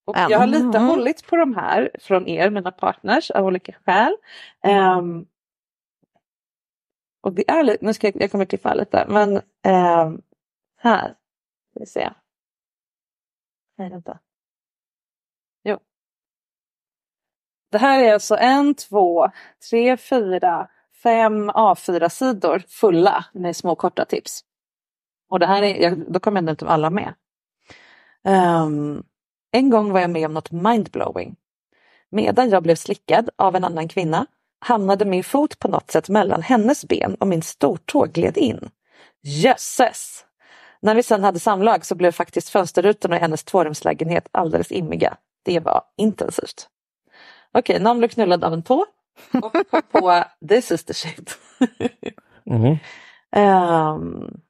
Och jag har lite mm. hållit på de här från er, mina partners, av olika skäl. Um, och det är lite, nu ska jag, jag kommer klippa lite, men um, här, ska vi se. Nej, vänta. Jo. Det här är alltså en, två, tre, fyra, fem A4-sidor fulla med små korta tips. Och det här är, då kommer jag inte alla med. Um, en gång var jag med om något mindblowing. Medan jag blev slickad av en annan kvinna hamnade min fot på något sätt mellan hennes ben och min stortå gled in. Jösses! När vi sen hade samlag så blev faktiskt fönsterrutorna i hennes tvårumslägenhet alldeles immiga. Det var intensivt. Okej, någon blev knullad av en tå och kom på this is the shit. mm. um,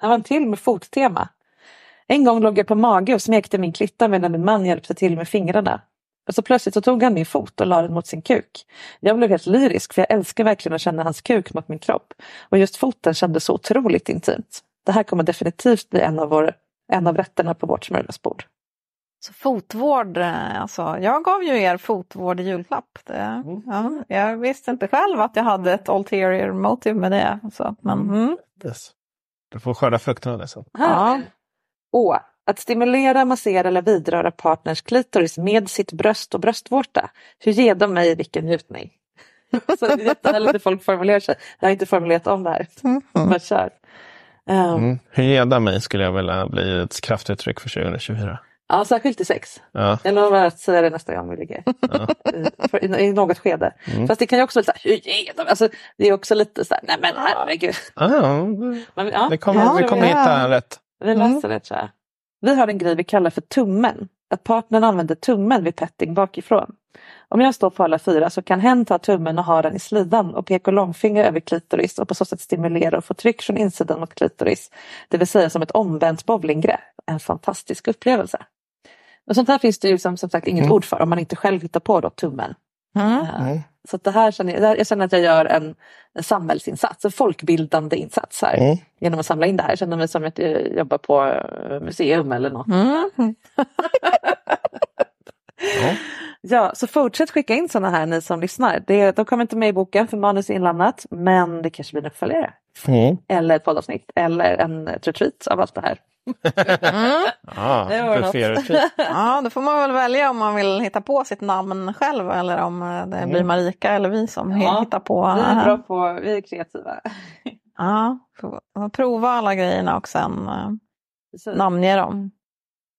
här var en till med fottema. En gång låg jag på mage och smekte min klitta medan min man hjälpte till med fingrarna. Och så plötsligt så tog han min fot och la den mot sin kuk. Jag blev helt lyrisk för jag älskar verkligen att känna hans kuk mot min kropp. Och just foten kändes så otroligt intimt. Det här kommer definitivt bli en av, vår, en av rätterna på vårt smörgåsbord. Så fotvård, eh, alltså jag gav ju er fotvård i julklapp. Det, mm. ja, jag visste inte själv att jag hade ett ulterior motive med det. Så, men, mm. mm. Yes. Du får skörda frukterna av det sen. Ja. Och att stimulera, massera eller vidröra partners klitoris med sitt bröst och bröstvårta. Hur ger de mig vilken njutning? så det är jättehärligt att folk formulerar sig. Jag har inte formulerat om det här. Mm. Men kör. Um, mm. Hur ger de mig skulle jag vilja bli ett kraftuttryck för 2024. Ja, särskilt i sex. Ja. Jag lovar att säga det nästa gång vi ligger. Ja. I, i, I, något skede. Mm. Fast det kan ju också vara så här, hur ger de? Alltså, det är också lite så här, nej men herregud. Ja, men, ja. Vi kommer, ja, vi kommer hitta rätt. Vi löser mm. det tror jag. Vi har en grej vi kallar för tummen. Att partnern använder tummen vid petting bakifrån. Om jag står på alla fyra så kan hen ta tummen och ha den i slidan och peka långfinger över klitoris och på så sätt stimulera och få tryck från insidan mot klitoris. Det vill säga som ett omvänt bowlinggrepp. En fantastisk upplevelse. Och sånt här finns det ju som, som sagt inget mm. ord för om man inte själv hittar på då tummen. Mm. Uh, så det här känner jag, jag känner att jag gör en, en samhällsinsats, en folkbildande insats här. Mm. Genom att samla in det här. Jag känner mig som att jag jobbar på uh, museum eller något. Mm. ja. ja, så fortsätt skicka in sådana här ni som lyssnar. Det, de kommer inte med i boken för manus är inlämnat men det kanske blir en uppföljare. Mm. Eller ett poddavsnitt eller en retreat av allt det här. Ja, Det var något. Ja, då får man väl välja om man vill hitta på sitt namn själv eller om eh, det blir Marika eller vi som Ja, hittar på. Vi är eh, bra på, vi är kreativa. Ja, får prova alla grejerna och sen eh, Så namnge dem.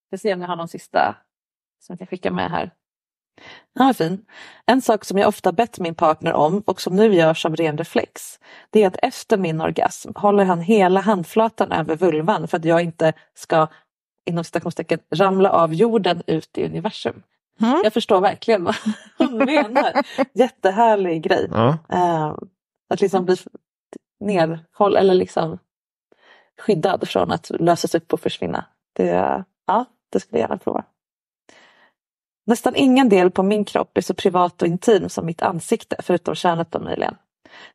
Vi får se om jag har någon sista som jag kan skicka med här. Ja, fin. En sak som jag ofta bett min partner om och som nu görs av ren reflex. Det är att efter min orgasm håller han hela handflatan över vulvan för att jag inte ska inom citationstecken ramla av jorden ut i universum. Mm. Jag förstår verkligen vad hon menar. Jättehärlig grej. Ja. Eh, att liksom bli nedhåll eller liksom skyddad från att lösas upp och försvinna. Det, ja, det skulle jag gärna prova. Nästan ingen del på min kropp är så privat och intim som mitt ansikte, förutom könet då möjligen.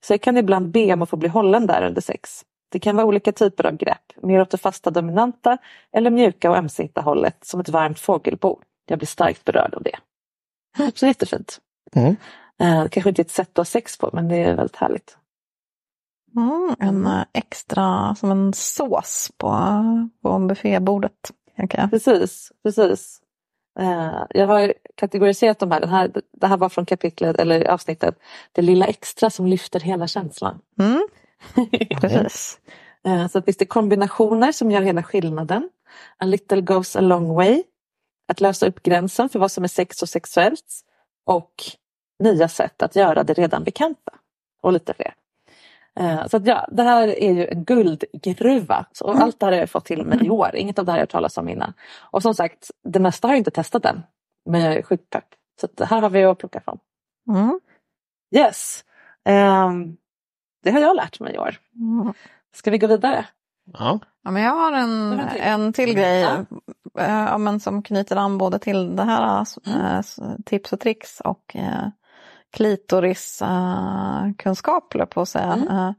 Så jag kan ibland be om att få bli hållen där under sex. Det kan vara olika typer av grepp, mer åt det fasta dominanta eller mjuka och ömsinta hållet, som ett varmt fågelbo. Jag blir starkt berörd av det. Så jättefint. Mm. Det kanske inte ett sätt att ha sex på, men det är väldigt härligt. Mm, en eh, extra, som en sås på, på buffébordet. jag. Precis, precis. Eh, jag har kategoriserat de här. Den här. Det här var från kapitlet eller avsnittet Det lilla extra som lyfter hela känslan. Mm, precis. Eh, så att finns det kombinationer som gör hela skillnaden. A little goes a long way. Att lösa upp gränsen för vad som är sex och sexuellt. Och nya sätt att göra det redan bekanta. Och lite fler. Eh, Så att ja, det här är ju en guldgruva. Så och allt det här har jag fått till mig i år. Inget av det här har jag talat om innan. Och som sagt, det mesta har jag inte testat än. Men jag är sjukt pepp. Så att här har vi att plocka från. Mm. Yes. Ehm, det har jag lärt mig i år. Mm. Ska vi gå vidare? Ja. Ja, men jag har en, Det till. en till grej Ja. eh, ja, men som knyter an både till det här eh, s- tips och tricks och klitoriskunskap, uh, på att säga. Mm. Eh,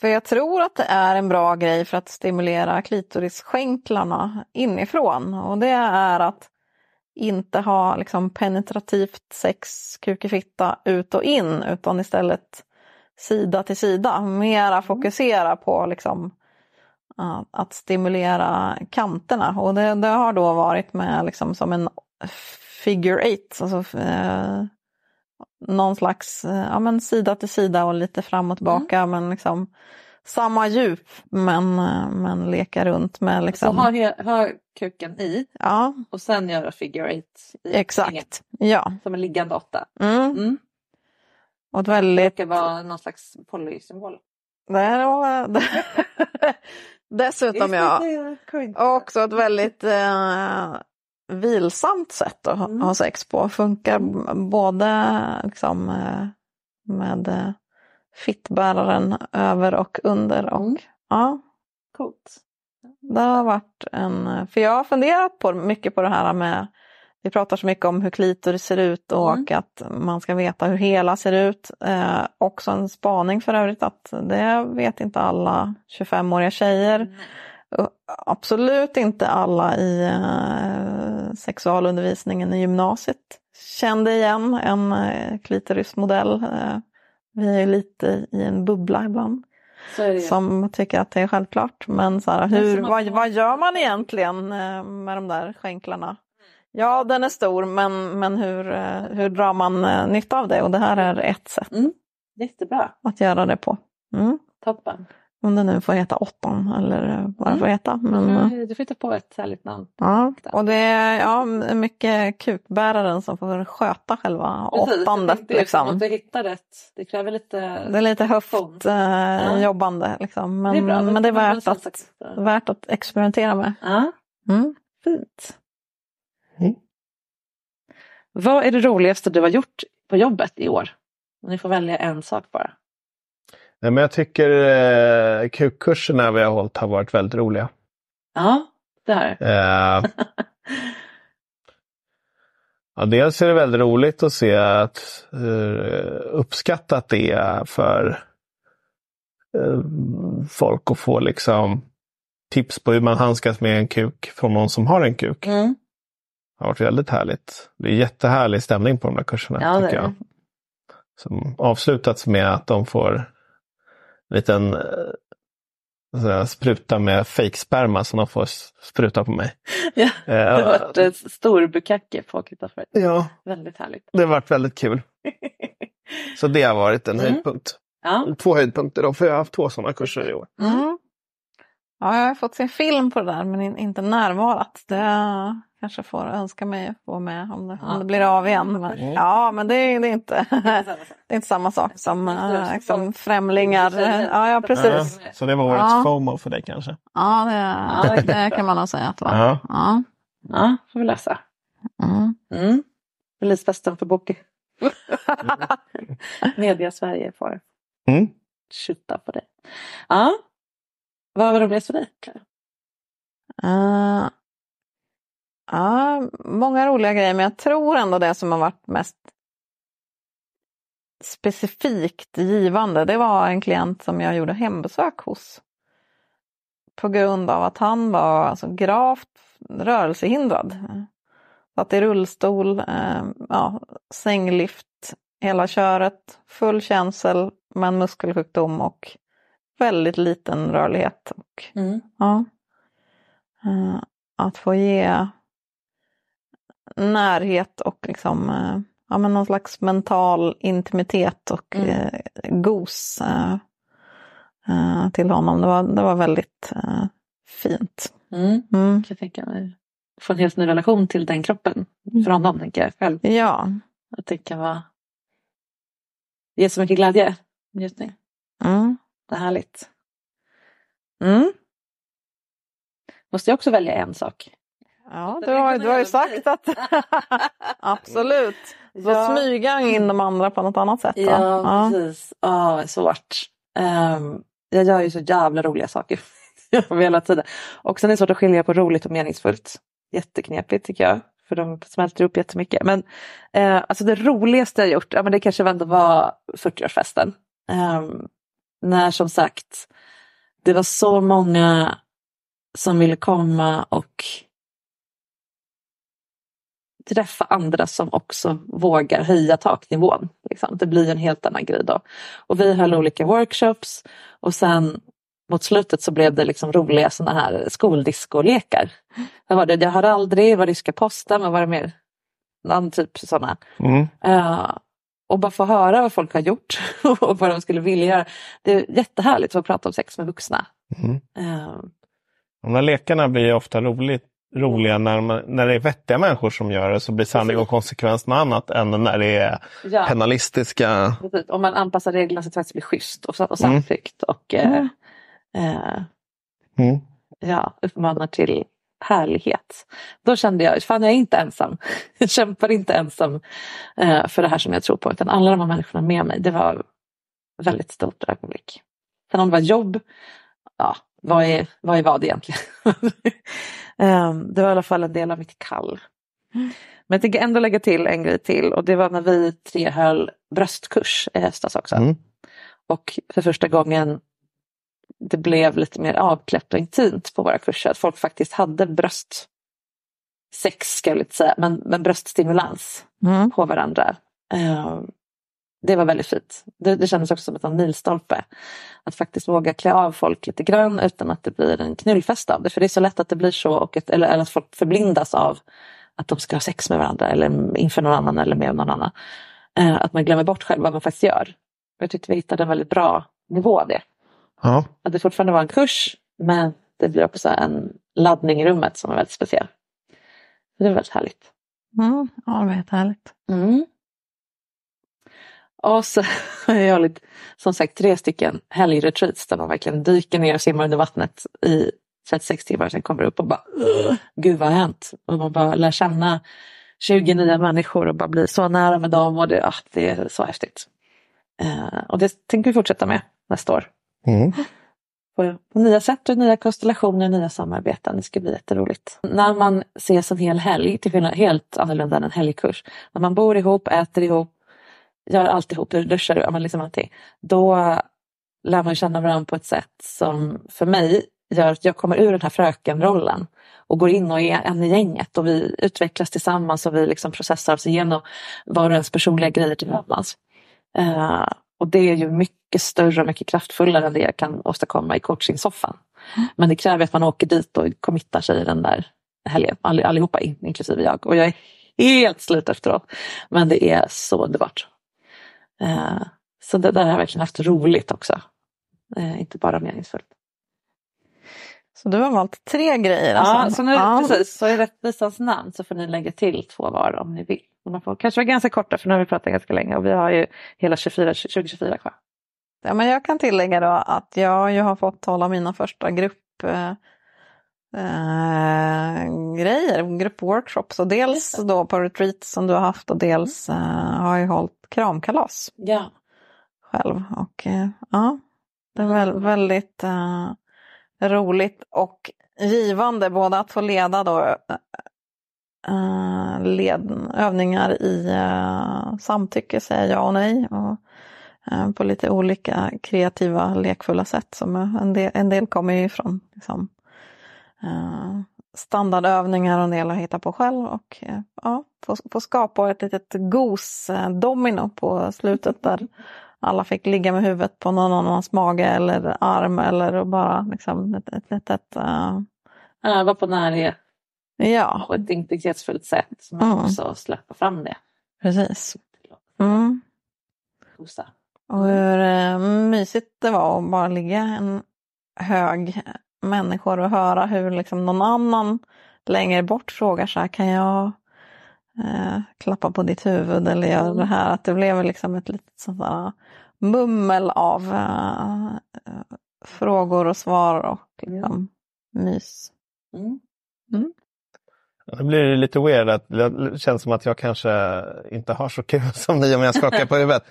för jag tror att det är en bra grej för att stimulera klitorisskänklarna inifrån och det är att inte ha liksom penetrativt sex, kuk i fitta, ut och in utan istället sida till sida. Mera fokusera på liksom ja, att stimulera kanterna och det, det har då varit med liksom som en figure eight, alltså eh, någon slags eh, ja, men sida till sida och lite fram och tillbaka men liksom samma djup men, eh, men leka runt med Så liksom. ha, he- ha kuken i Ja, och sen göra figure eight. I exakt. inget, Ja. som en liggande åtta. Mm. Mm. Och ett Det väldigt ska vara någon slags polysymbol. Det det- Dessutom ja, också ett väldigt eh, vilsamt sätt att ha- Mm. ha sex på. Funkar både liksom, eh, med eh, fittbäraren över och under. Och, Mm. ja, Coolt. det har varit en... För jag har funderat på, mycket på det här med vi pratar så mycket om hur klitoris ser ut och Mm. att man ska veta hur hela ser ut. Eh, också en spaning för övrigt att det vet inte alla 25-åriga tjejer. Och Absolut inte alla i eh, sexualundervisningen i gymnasiet kände igen en eh, klitorismodell. Eh, vi är lite i en bubbla ibland som tycker att det är självklart. Men så här, hur, vad, vad gör man egentligen eh, med de där skänklarna? Ja, den är stor, men, men hur, hur drar man nytta av det? Och det här är ett sätt Mm. Jättebra. att göra det på. Mm. Toppen. Om det nu får heta åttan eller eh, vad det Mm. får heta. Men, eh, Mm. Du får hitta på ett härligt namn. ja. Och det är ja, mycket kukbäraren som får sköta själva Precis, åttandet. just Liksom. Att du hittar rätt. Det kräver lite... Det är lite Funktion. Ja. höftjobbande. liksom. men, Det men det är värt att, satsa- värt att experimentera med. Ja, Mm. fint. Mm. Vad är det roligaste du har gjort på jobbet i år? Ni får välja en sak bara. Men jag tycker eh, kukkurserna vi har hållit har varit väldigt roliga. Ja, det här. Eh, ja, dels är det väldigt roligt att se att eh, uppskattat det är för eh, folk att få liksom tips på hur man handskas med en kuk från någon som har en kuk. Mm. Det har varit väldigt härligt. Det är jättehärlig stämning på de där kurserna. Ja, tycker jag. Som avslutats med att de får liten eh, spruta med fejksperma som de får spruta på mig. Ja, det har Eh, varit eh, stor bukacke på Kristoffer. Ja, Väldigt härligt. det har varit väldigt kul. Så det har varit en Mm. höjdpunkt. Ja. Två höjdpunkter då, för jag har haft två sådana kurser i år. Mm. Ja, jag har fått se film på det där men in- inte närvarat. Det kanske får önska mig att få med om det, om det blir av igen. Men, ja, men det, är- det, är inte, det är inte samma sak som äh, liksom främlingar. Ja, ja, precis. Ja, så det var årets Ja. FOMO för dig kanske? Ja, det, det kan man nog säga att det var. Ja. Ja. Ja, får vi läsa. Mm. Mm. Releasefesten för Boki. Media Sverige får Mm. tjutta på dig. Ja. Vad var roligast för dig? Clara? Eh, ah. uh, många roliga grejer men jag tror ändå det som har varit mest specifikt givande det var en klient som jag gjorde hembesök hos. På grund av att han var alltså gravt rörelsehindrad. Satt i rullstol, eh, ja, sänglift, hela köret, full känsel men muskelsjukdom och väldigt liten rörlighet. Och, Mm. ja. Eh, att få ge närhet och liksom, eh, ja, men någon slags mental intimitet och Mm. eh, gos eh, eh, till honom. Det var, det var väldigt eh, fint. Mm. Mm. Jag tänka mig. Få en helt ny relation till den kroppen. För honom tänker jag själv. Ja. Att det kan vara... Ge så mycket glädje. Njutning. Mm. Det är härligt. Mm. Måste jag också välja en sak? Ja, du har, du har ju sagt att absolut. Får Ja. smyga in de andra på något annat sätt. då. Ja, precis. Ja, det är svårt. Ehm, jag gör ju så jävla roliga saker hela tiden. Och sen är det svårt att skilja på roligt och meningsfullt. Jätteknepigt tycker jag. För de smälter upp jättemycket. Men eh, alltså det roligaste jag gjort, ja, men det kanske ändå var 40-årsfesten. Ehm, när som sagt det var så många som ville komma och träffa andra som också vågar höja taknivån. Liksom. Det blir en helt annan grej då. Och vi höll olika workshops och sen mot slutet så blev det liksom roliga sådana här skoldiscolekar. Vad var det? Jag har aldrig, vad ryska posten, vad var det mer? Någon typ sådana. Mm. Eh, och bara få höra vad folk har gjort och vad de skulle vilja göra. Det är jättehärligt att prata om sex med vuxna. Mm. Eh, De där lekarna blir ofta roligt, roliga när, man, när det är vettiga människor som gör det så blir sanning och konsekvens något annat än när det är ja. penalistiska. Precis, Om man anpassar reglerna så att det faktiskt blir schysst och, och Mm. samtyckt och eh, eh, Mm. ja, uppmanar till härlighet. Då kände jag, fan jag är inte ensam. Jag kämpar inte ensam eh, för det här som jag tror på utan alla de här människorna med mig. Det var ett väldigt stort ögonblick. Sen om det var jobb, ja, vad är vad, är vad egentligen? eh, det var i alla fall en del av mitt kall. Men jag tänker ändå lägga till en grej till och det var när vi tre höll bröstkurs i höstas också. Mm. Och för första gången det blev lite mer avkläppt och intimt på våra kurser. Att folk faktiskt hade bröst sex ska jag lite säga, men, men bröststimulans Mm. på varandra. Eh, det var väldigt fint. Det, det kändes också som en milstolpe. Att faktiskt våga klä av folk lite grann utan att det blir en knullfest av det. För det är så lätt att det blir så, och ett, eller, eller att folk förblindas av att de ska ha sex med varandra eller inför någon annan eller med någon annan. Eh, att man glömmer bort själv vad man faktiskt gör. Jag tyckte vi hittade en väldigt bra nivå av det. Ja. Att det fortfarande var en kurs men det blir också en laddning i rummet som är väldigt speciell. Så det var väldigt härligt. Mm. Ja, det var jättehärligt. Mm. Och så har jag hållit som sagt tre stycken helgretreats där man verkligen dyker ner och simmar under vattnet i 36 timmar. Sen kommer upp och bara "Ugh, Gud vad har hänt? Och man bara lär känna 20 nya människor och bara blir så nära med dem och det, ah, det är så häftigt. Eh, och det tänker vi fortsätta med nästa år. Mm. På, på nya sätt och nya konstellationer, och nya samarbeten. Det ska bli jätteroligt. När man ses en hel helg, till skillnad helt annorlunda än en helgkurs. När man bor ihop, äter ihop, gör allt ihop, duschar, ja, men liksom allting. Då lär man känna varandra på ett sätt som för mig gör att jag kommer ur den här frökenrollen och går in och är en i gänget och vi utvecklas tillsammans och vi liksom processar oss igenom var och ens personliga grejer tillsammans. Uh, och det är ju mycket större och mycket kraftfullare än det jag kan åstadkomma i coachingsoffan. Men det kräver att man åker dit och committar sig den där helgen, all, allihopa in, inklusive jag. Och jag är helt slut efteråt. Men det är så underbart. Eh, så det där har jag verkligen haft roligt också. Eh, inte bara meningsfullt. Så du har valt tre grejer? Ja, Alltså. så nu, Ja. precis. Så i rättvisans namn så får ni lägga till två var om ni vill. De får kanske vara ganska korta för nu har vi pratat ganska länge och vi har ju hela 24, 2024 kvar. Ja, men jag kan tillägga då att jag ju har fått hålla mina första grupp eh, eh, grejer, gruppworkshops och dels då på retreat som du har haft och dels eh, har jag hållit kramkalas Ja. själv. Och eh, ja, det är väl, väldigt eh, roligt och givande både att få leda då eh, led, övningar i eh, samtycke, säga ja och nej. Och, eh, på lite olika kreativa, lekfulla sätt. Som en, del, en del kommer ju ifrån liksom, eh, standardövningar och en del har hittat på själv. Och eh, ja, få, få skapa ett litet gos-domino på slutet där alla fick ligga med huvudet på någon annans mage eller arm eller bara liksom ett, ett litet... eh, Öva på närhet ja, på ett integritetsfullt sätt. Men Mm. också släppa fram det. precis. Mm. Och hur eh, mysigt det var att bara ligga en hög människor och höra hur liksom någon annan längre bort frågar så här, kan jag eh, klappa på ditt huvud eller göra det här? Att det blev liksom ett litet sånt där mummel av eh, frågor och svar och liksom, mys. Mm. Det blir lite weird att det känns som att jag kanske inte har så kul som ni om jag skakar på huvudet.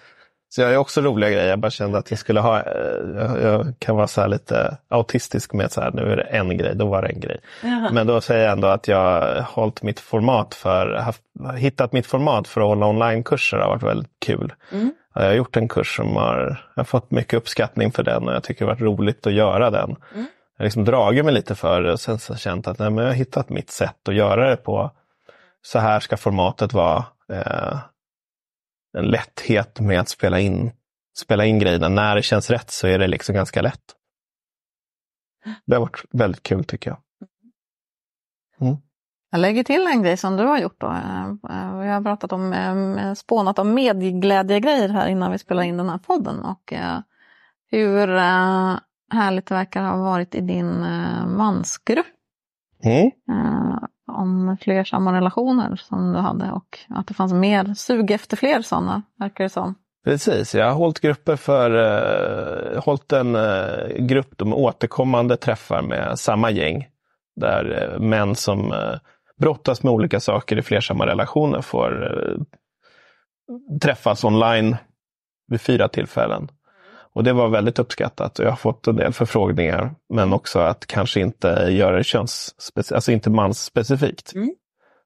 Så jag är också roliga grejer. Jag bara kände att jag skulle ha, eh, jag, jag kan vara så här lite autistisk med så här, nu är det en grej, då var det en grej. Men då säger jag ändå att jag har hållit mitt format för, haft, hittat mitt format för att hålla onlinekurser har varit väldigt kul. Jag har gjort en kurs som har, jag har fått mycket uppskattning för den och jag tycker det har varit roligt att göra den. Jag har liksom dragit mig lite för det och sen så känt att nej, men jag har hittat mitt sätt att göra det på. Så här ska formatet vara. Eh, en lätthet med att spela in, spela in grejerna. När det känns rätt så är det liksom ganska lätt. Det har varit väldigt kul tycker jag. Mm. Jag lägger till en grej som du har gjort då. Eh, vi har pratat om, eh, spånat om medieglädjegrejer här innan vi spelar in den här podden. Och eh, hur eh, härligt det verkar ha varit i din eh, mansgrupp. Mm. eh, om flersamma relationer som du hade och att det fanns mer sug efter fler sådana, verkar det som. Precis, jag har hållit grupper för, eh, hållit en eh, grupp de återkommande träffar med samma gäng. Där eh, män som eh, brottas med olika saker i flersamma relationer får eh, träffas online vid fyra tillfällen. Och det var väldigt uppskattat jag har fått en del förfrågningar. Men också att kanske inte göra det köns, alltså inte mansspecifikt. Mm.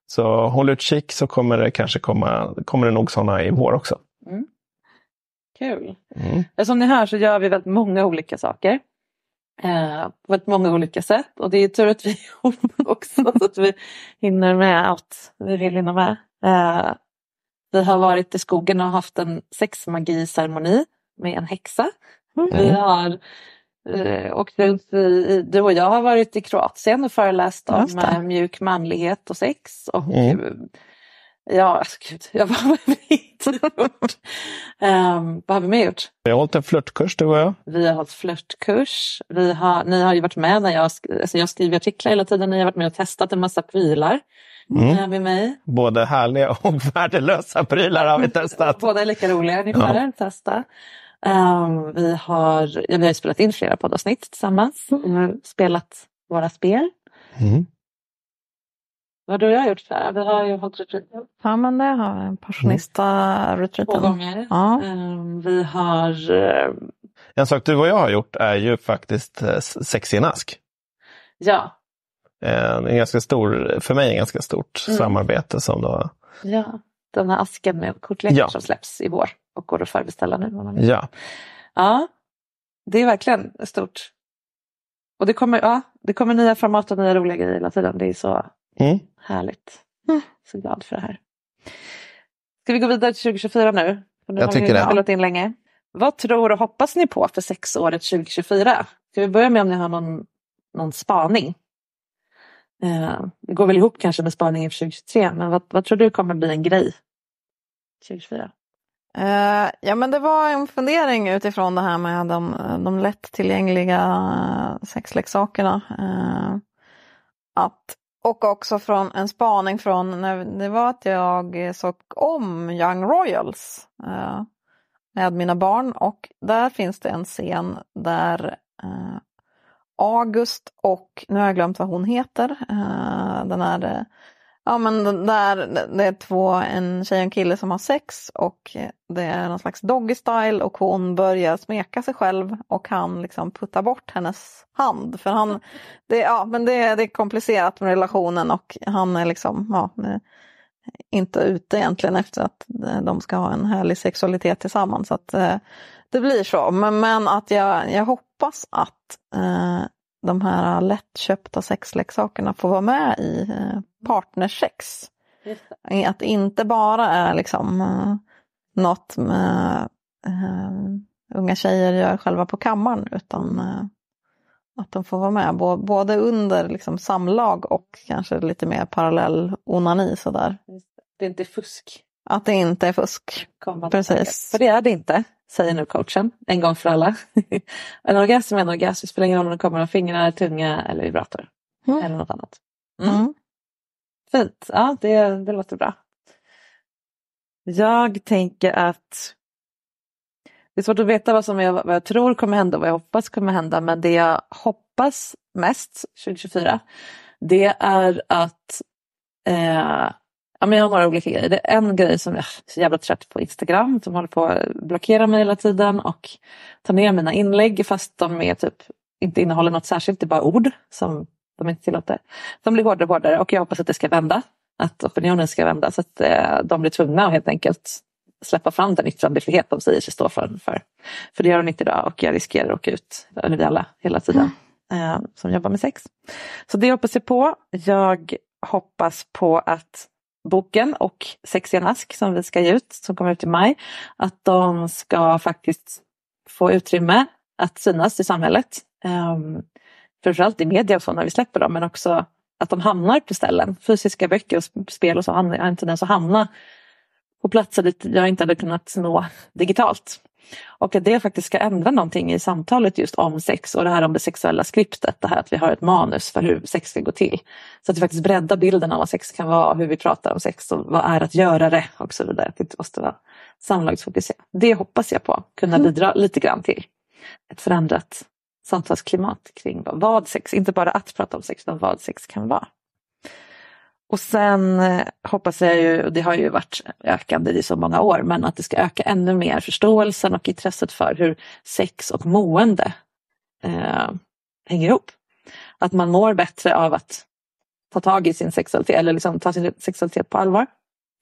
Så håll utkik så kommer det kanske komma, kommer det nog sådana i vår också. Kul. Mm. Som ni hör så gör vi väldigt många olika saker. Eh, på väldigt många olika sätt. Och det är tur att vi är också så att vi hinner med allt vi vill hinna med. Eh, vi har varit i skogen och haft en sexmagiceremoni med en häxa. Vi har eh, åkt runt i, du och jag har varit i Kroatien och föreläst om eh, mjuk manlighet och sex. Och, Mm. eh, Ja, alltså, gud, jag vad har vi gjort? Um, vad har vi mer gjort? Jag har hållit en flörtkurs, du och jag. Vi har hållit flörtkurs. Vi har, ni har ju varit med när jag, alltså jag skriver artiklar hela tiden. Ni har varit med och testat en massa prylar Mm. med mig. Både härliga och värdelösa prylar har vi testat. Båda är lika roliga ungefär. Testa. Um, vi, har, ja, vi har spelat in flera poddavsnitt tillsammans. Vi har spelat våra spel. Mm. Vad har du och jag gjort? Där? Vi har ju hållit retreat Ja men det har vi, två passionista-retreaten. gånger. Ja. Um, vi har eh, En sak du och jag har gjort är ju faktiskt eh, sex i en ask. ja, Eh, En ganska stor, för mig en ganska stort Mm. samarbete som då, ja, den här asken med kortlekar Ja. som släpps i vår och går att förbeställa nu. om man vill. ja. Ja, det är verkligen stort. Och det kommer, ja, det kommer nya format och nya roliga grejer hela tiden. Det är så Mm. härligt. Så glad för det här. Ska vi gå vidare till 2024 nu? För nu Jag har tycker vi det. spelat in länge. vad tror och hoppas ni på för sexåret 2024? Ska vi börja med om ni har någon, någon spaning? Eh, det går väl ihop kanske med spaningen för 2023, men vad, vad tror du kommer bli en grej 2024? Uh, eh, ja men det var en fundering utifrån det här med de, de lättillgängliga eh, sexleksakerna. Uh, att, och också från en spaning från när det var att jag såg om Young Royals uh, med mina barn och där finns det en scen där August och, nu har jag glömt vad hon heter, eh, den är, eh, Ja men där det är två, en tjej och en kille som har sex och det är någon slags doggy style och hon börjar smeka sig själv och han liksom puttar bort hennes hand. För han, det, ja, men det, det är komplicerat med relationen och han är liksom ja, eh, inte ute egentligen efter att de ska ha en härlig sexualitet tillsammans. Så att, det blir så, men, men att jag, jag hoppas att eh, de här lättköpta sexleksakerna får vara med i eh, partnersex. Att det inte bara är liksom uh, något med, uh, unga tjejer gör själva på kammaren utan uh, att de får vara med både under liksom, samlag och kanske lite mer parallell onani sådär. Det är inte fusk. Att det inte är fusk. Precis. För det är det inte, säger nu coachen, en gång för alla. en orgasm är en orgasm, det spelar ingen roll om det kommer av fingrar, tunga eller vibrator. Mm. Eller något annat. Mm. Mm. Fint, ja det, det låter bra. Jag tänker att det är svårt att veta vad, som jag, vad jag tror kommer hända och vad jag hoppas kommer hända men det jag hoppas mest 2024 det är att eh, ja, men jag har några olika grejer. Det är en grej som jag är så jävla trött på Instagram som håller på att blockera mig hela tiden och ta ner mina inlägg fast de är typ inte innehåller något särskilt, det är bara ord som de inte tillåter. De blir hårdare och hårdare och jag hoppas att det ska vända. Att opinionen ska vända så att eh, de blir tvungna att helt enkelt släppa fram den yttrandefrihet de säger sig stå för. För, för det gör de inte idag och jag riskerar att åka ut, eller vi alla, hela tiden eh, som jobbar med sex. Så det hoppas jag på. Jag hoppas på att boken och Sex i en ask som vi ska ge ut, som kommer ut i maj, att de ska faktiskt få utrymme att synas i samhället. Um, framförallt i media och så när vi släpper dem, men också att de hamnar på ställen. Fysiska böcker och spel och så har en tendens att hamna på platser dit jag inte hade kunnat nå digitalt. Och att det faktiskt ska ändra någonting i samtalet just om sex och det här om det sexuella skriptet. Det här att vi har ett manus för hur sex ska gå till. Så att vi faktiskt breddar bilden av vad sex kan vara, hur vi pratar om sex och vad är att göra det och så vidare. Att det måste vara samlagsfokuserat. Det hoppas jag på kunna mm. bidra lite grann till ett förändrat samtalsklimat kring vad sex, inte bara att prata om sex, utan vad sex kan vara. Och sen eh, hoppas jag ju, och det har ju varit ökande i så många år, men att det ska öka ännu mer förståelsen och intresset för hur sex och mående eh, hänger ihop. Att man mår bättre av att ta tag i sin sexualitet eller liksom ta sin sexualitet på allvar.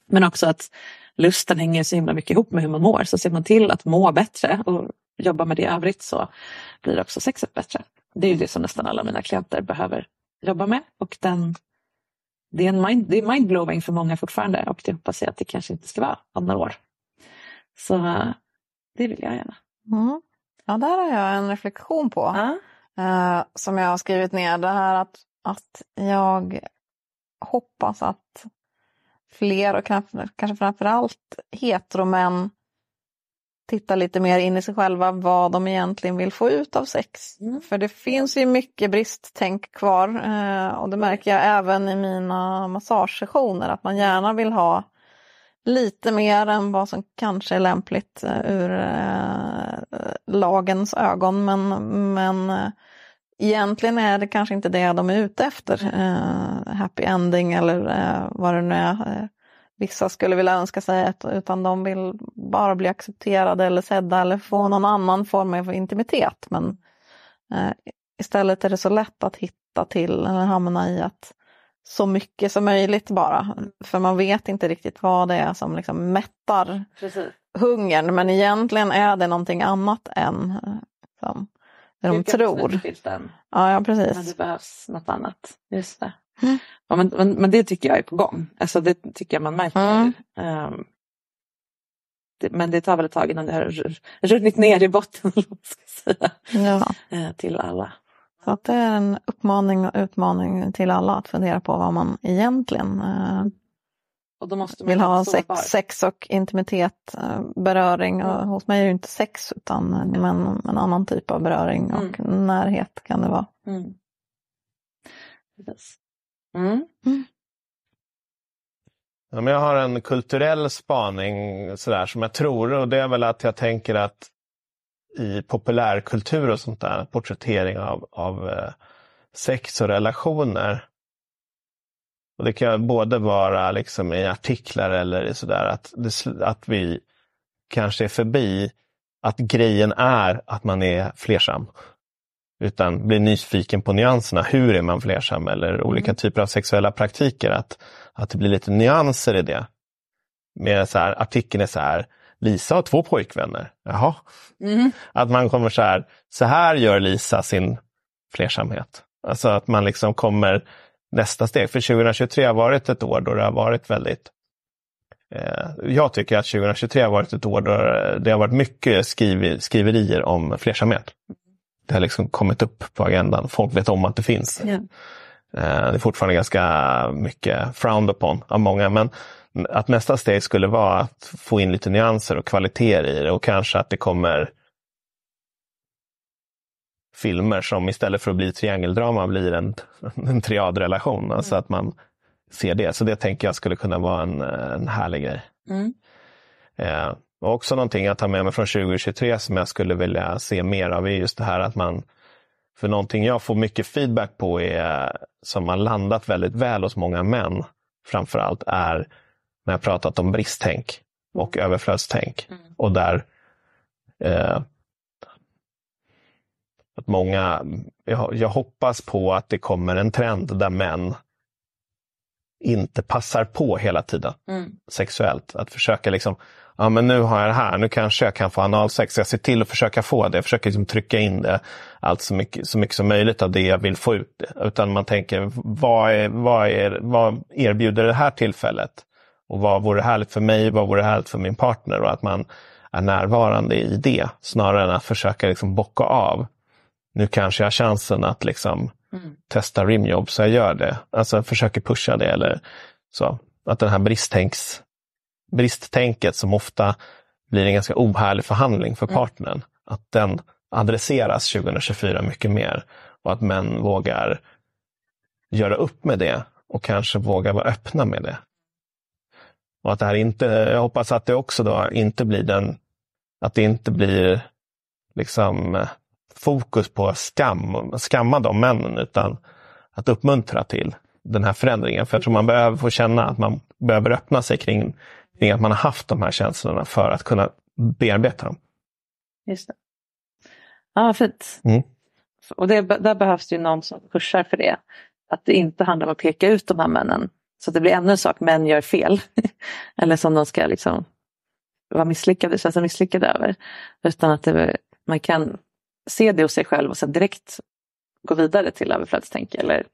Men också att lusten hänger så himla mycket ihop med hur man mår. Så ser man till att må bättre och jobba med det i övrigt så blir också sexet bättre. Det är ju det som nästan alla mina klienter behöver jobba med och den, det är, en mind, det är mindblowing för många fortfarande och det hoppas jag att det kanske inte ska vara om några år. Så det vill jag gärna. Mm. Ja, där har jag en reflektion på uh. Uh, som jag har skrivit ner. Det här att, att jag hoppas att fler och kanske, kanske framförallt heteromän titta lite mer in i sig själva vad de egentligen vill få ut av sex. Mm. För det finns ju mycket bristtänk kvar eh, och det märker jag även i mina massagesessioner att man gärna vill ha lite mer än vad som kanske är lämpligt eh, ur eh, lagens ögon men, men egentligen är det kanske inte det de är ute efter. happy ending eller vad det nu är vissa skulle vilja önska sig utan de vill bara bli accepterade eller sedda eller få någon annan form av intimitet. Men eh, istället är det så lätt att hitta till eller hamna i att så mycket som möjligt bara. För man vet inte riktigt vad det är som liksom mättar Precis. hungern. Men egentligen är det någonting annat än som det de tror. Ja, ja, precis. Men det behövs något annat. Just det. Mm. Ja, men, men, men, det tycker jag är på gång. Alltså det tycker jag man märker. Mm. Um, det, men det tar väl ett tag innan det har runnit ner i botten Ja. eh, till alla. Så att det är en uppmaning och utmaning till alla att fundera på vad man egentligen måste man vill ha sex, sex och intimitet, eh, beröring. Och hos mig är det inte sex utan men en annan typ av beröring och närhet kan det vara. Mm. Mm. Ja, men jag har en kulturell spaning sådär, som jag tror och det är väl att jag tänker att i populärkultur och sånt där, porträttering av, av eh, sex och relationer. Och det kan både vara liksom i artiklar eller i sådär att, det, att vi kanske är förbi att grejen är att man är flersam. Utan blir nyfiken på nyanserna. Hur är man flersam? Eller olika typer av sexuella praktiker. Att, att det blir lite nyanser i det. Med så här, artikeln är så här, Lisa har två pojkvänner. Jaha. Att man kommer så här, så här gör Lisa sin flersamhet. Alltså att man liksom kommer nästa steg. För 2023 har varit ett år då det har varit väldigt eh, jag tycker att 2023 har varit ett år då det har varit mycket skriv, skriverier om flersamhet. Det har liksom kommit upp på agendan. Folk vet om att det finns. Eh, Det är fortfarande ganska mycket frowned upon av många. Men att nästa steg skulle vara att få in lite nyanser och kvaliteter i det och kanske att det kommer filmer som istället för att bli triangeldrama blir en, en triadrelation. Alltså att man ser det. Så det tänker jag skulle kunna vara en, en härlig grej. Mm. Eh, också någonting jag tar med mig från 2023 som jag skulle vilja se mer av är just det här att man för någonting jag får mycket feedback på är som har landat väldigt väl hos många män framförallt är när jag pratat om bristtänk och överflödstänk. Och där eh, att många, jag, jag hoppas på att det kommer en trend där män inte passar på hela tiden Mm. sexuellt. Att försöka liksom, ja men nu har jag det här, nu kanske jag kan få analsex. Jag ser till att försöka få det, jag försöker liksom trycka in det allt så mycket, så mycket som möjligt av det jag vill få ut. Utan man tänker, vad, är, vad, är, vad erbjuder det här tillfället? Och vad vore härligt för mig, vad vore härligt för min partner? Och att man är närvarande i det, snarare än att försöka liksom bocka av. Nu kanske jag har chansen att liksom testa rimjobb, så jag gör det. Alltså försöker pusha det. Eller så. Att den här bristtänks, bristtänket som ofta blir en ganska ohärlig förhandling för partnern, att den adresseras 2024 mycket mer. Och att män vågar göra upp med det och kanske vågar vara öppna med det. Och att det här inte, jag hoppas att det också då inte blir den, att det inte blir liksom fokus på skam, skamma de männen, utan att uppmuntra till den här förändringen. För jag tror man behöver få känna att man behöver öppna sig kring, kring att man har haft de här känslorna för att kunna bearbeta dem. Just det. Ja, fint. Mm. Och det, där behövs det ju någon som pushar för det. Att det inte handlar om att peka ut de här männen. Så att det blir ännu en sak, män gör fel. Eller som de ska liksom vara misslyckade, känna sig misslyckade över. Utan att det, man kan se det hos sig själv och sen direkt gå vidare till överflödstänk. Eller,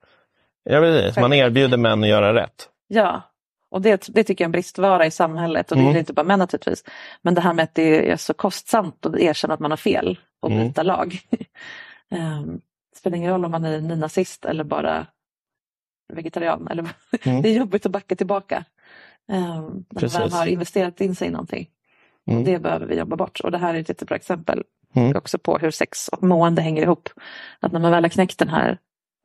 Ja, precis. Man erbjuder män att göra rätt. ja, och det, det tycker jag är en bristvara i samhället. Och det Mm. gäller inte bara män naturligtvis. Men det här med att det är så kostsamt att erkänna att man har fel och Mm. byta lag. um, det spelar ingen roll om man är nynazist eller bara vegetarian. Eller, Mm. Det är jobbigt att backa tillbaka. Um, när man har investerat in sig i någonting. Mm. Det behöver vi jobba bort. Och det här är ett jättebra exempel Mm. också på hur sex och mående hänger ihop. Att när man väl har knäckt den här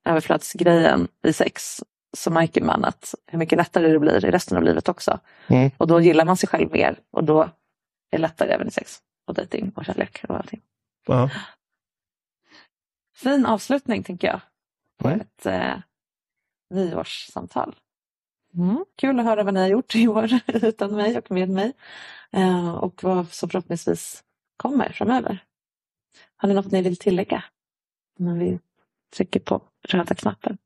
överflödsgrejen i sex så märker man att hur mycket lättare det blir i resten av livet också. Mm. Och då gillar man sig själv mer och då är det lättare även i sex och dejting och kärlek och allting. Ja. Fin avslutning tänker jag Mm. ett eh, nyårssamtal. Mm. Kul att höra vad ni har gjort i år utan mig och med mig. Eh, och vad som förhoppningsvis kommer framöver. Har ni något ni vill tillägga? När vi trycker på röda knappen.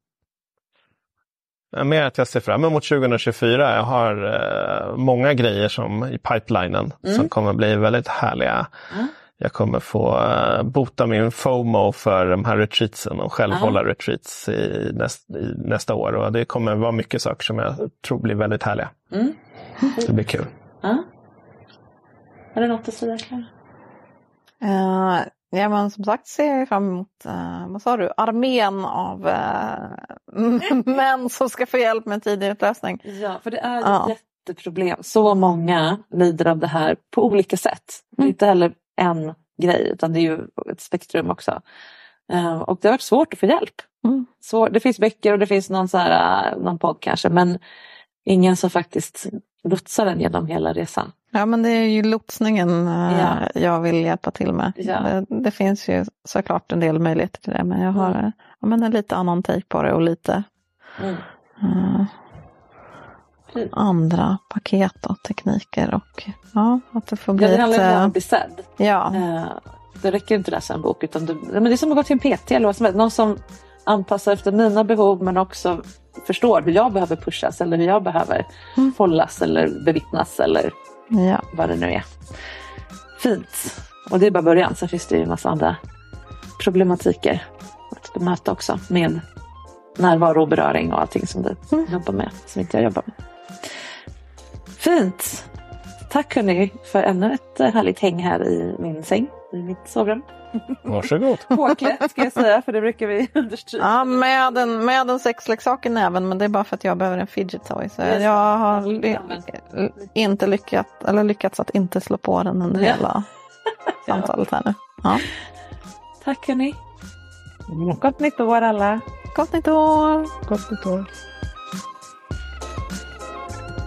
Ja, Mer att jag ser fram emot 2024. Jag har eh, många grejer som i pipelinen som kommer bli väldigt härliga. Mm. Jag kommer få eh, bota min FOMO för de här retreatsen och själv Ja. hålla retreats i, näst, i nästa år. Och det kommer vara mycket saker som jag tror blir väldigt härliga. Mm. Det blir kul. Ja. Är det något att säga Clara? Eh, ja men som sagt ser jag fram emot, eh, vad sa du, armén av eh, män som ska få hjälp med tidig utlösning. Ja, för det är ett Ja. jätteproblem. Så många lider av det här på olika sätt. Det är Mm. inte heller en grej utan det är ju ett spektrum också. Eh, och det har varit svårt att få hjälp. Mm. Svår, det finns böcker och det finns någon, så här, någon podd kanske men ingen som faktiskt lotsar en genom hela resan. Ja men det är ju lotsningen eh, Ja. jag vill hjälpa till med. Ja. Det, det finns ju såklart en del möjligheter till det men jag har Mm. eh, ja, men en lite annan take på det och lite Mm. eh, Fint. andra paket och tekniker och ja, att det får bli Ja, det handlar ju om ett, att bli sedd. eh, ja, Eh, det räcker inte att läsa en bok utan du, men det är som att gå till en PT eller vad som helst. Någon som anpassar efter mina behov men också förstår hur jag behöver pushas eller hur jag behöver Mm. hållas eller bevittnas eller ja. vad det nu är. Fint. Och det är bara början. Sen finns det ju en massa andra problematiker att bemöta också med närvaro och beröring och allting som du Mm. jobbar med som inte jag jobbar med. Fint. Tack hörni för ännu ett härligt häng här i min säng i mitt sovrum. Varsågod. Påklätt ska jag säga för det brukar vi understryka. Ja, med en, med en sexleksak i näven men det är bara för att jag behöver en fidget toy. Så Just jag har ly inte lyckats, eller lyckats att inte slå på den under Ja. hela samtalet här nu. Ja. Tack hörni. Gott nytt år alla. Gott nytt år! Gott nytt år.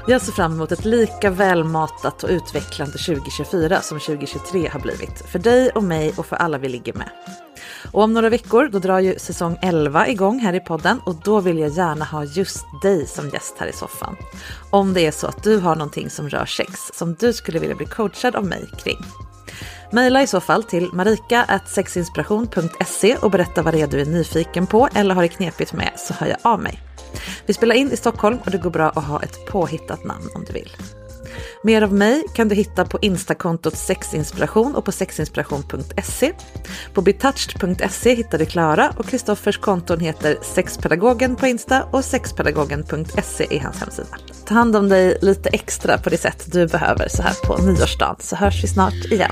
Jag ser fram emot ett lika välmatat och utvecklande 2024 som 2023 har blivit. För dig och mig och för alla vi ligger med. Och om några veckor då drar ju säsong 11 igång här i podden och då vill jag gärna ha just dig som gäst här i soffan. Om det är så att du har någonting som rör sex som du skulle vilja bli coachad av mig kring. Maila i så fall till marika.sexinspiration.se och berätta vad det är du är nyfiken på eller har det knepigt med så hör jag av mig. Vi spelar in i Stockholm och det går bra att ha ett påhittat namn om du vill. Mer av mig kan du hitta på instakontot sexinspiration och på sexinspiration.se. På betouched.se hittar du Klara och Kristoffers konton heter sexpedagogen på Insta och sexpedagogen.se är hans hemsida. Ta hand om dig lite extra på det sätt du behöver så här på nyårsdagen så hörs vi snart igen.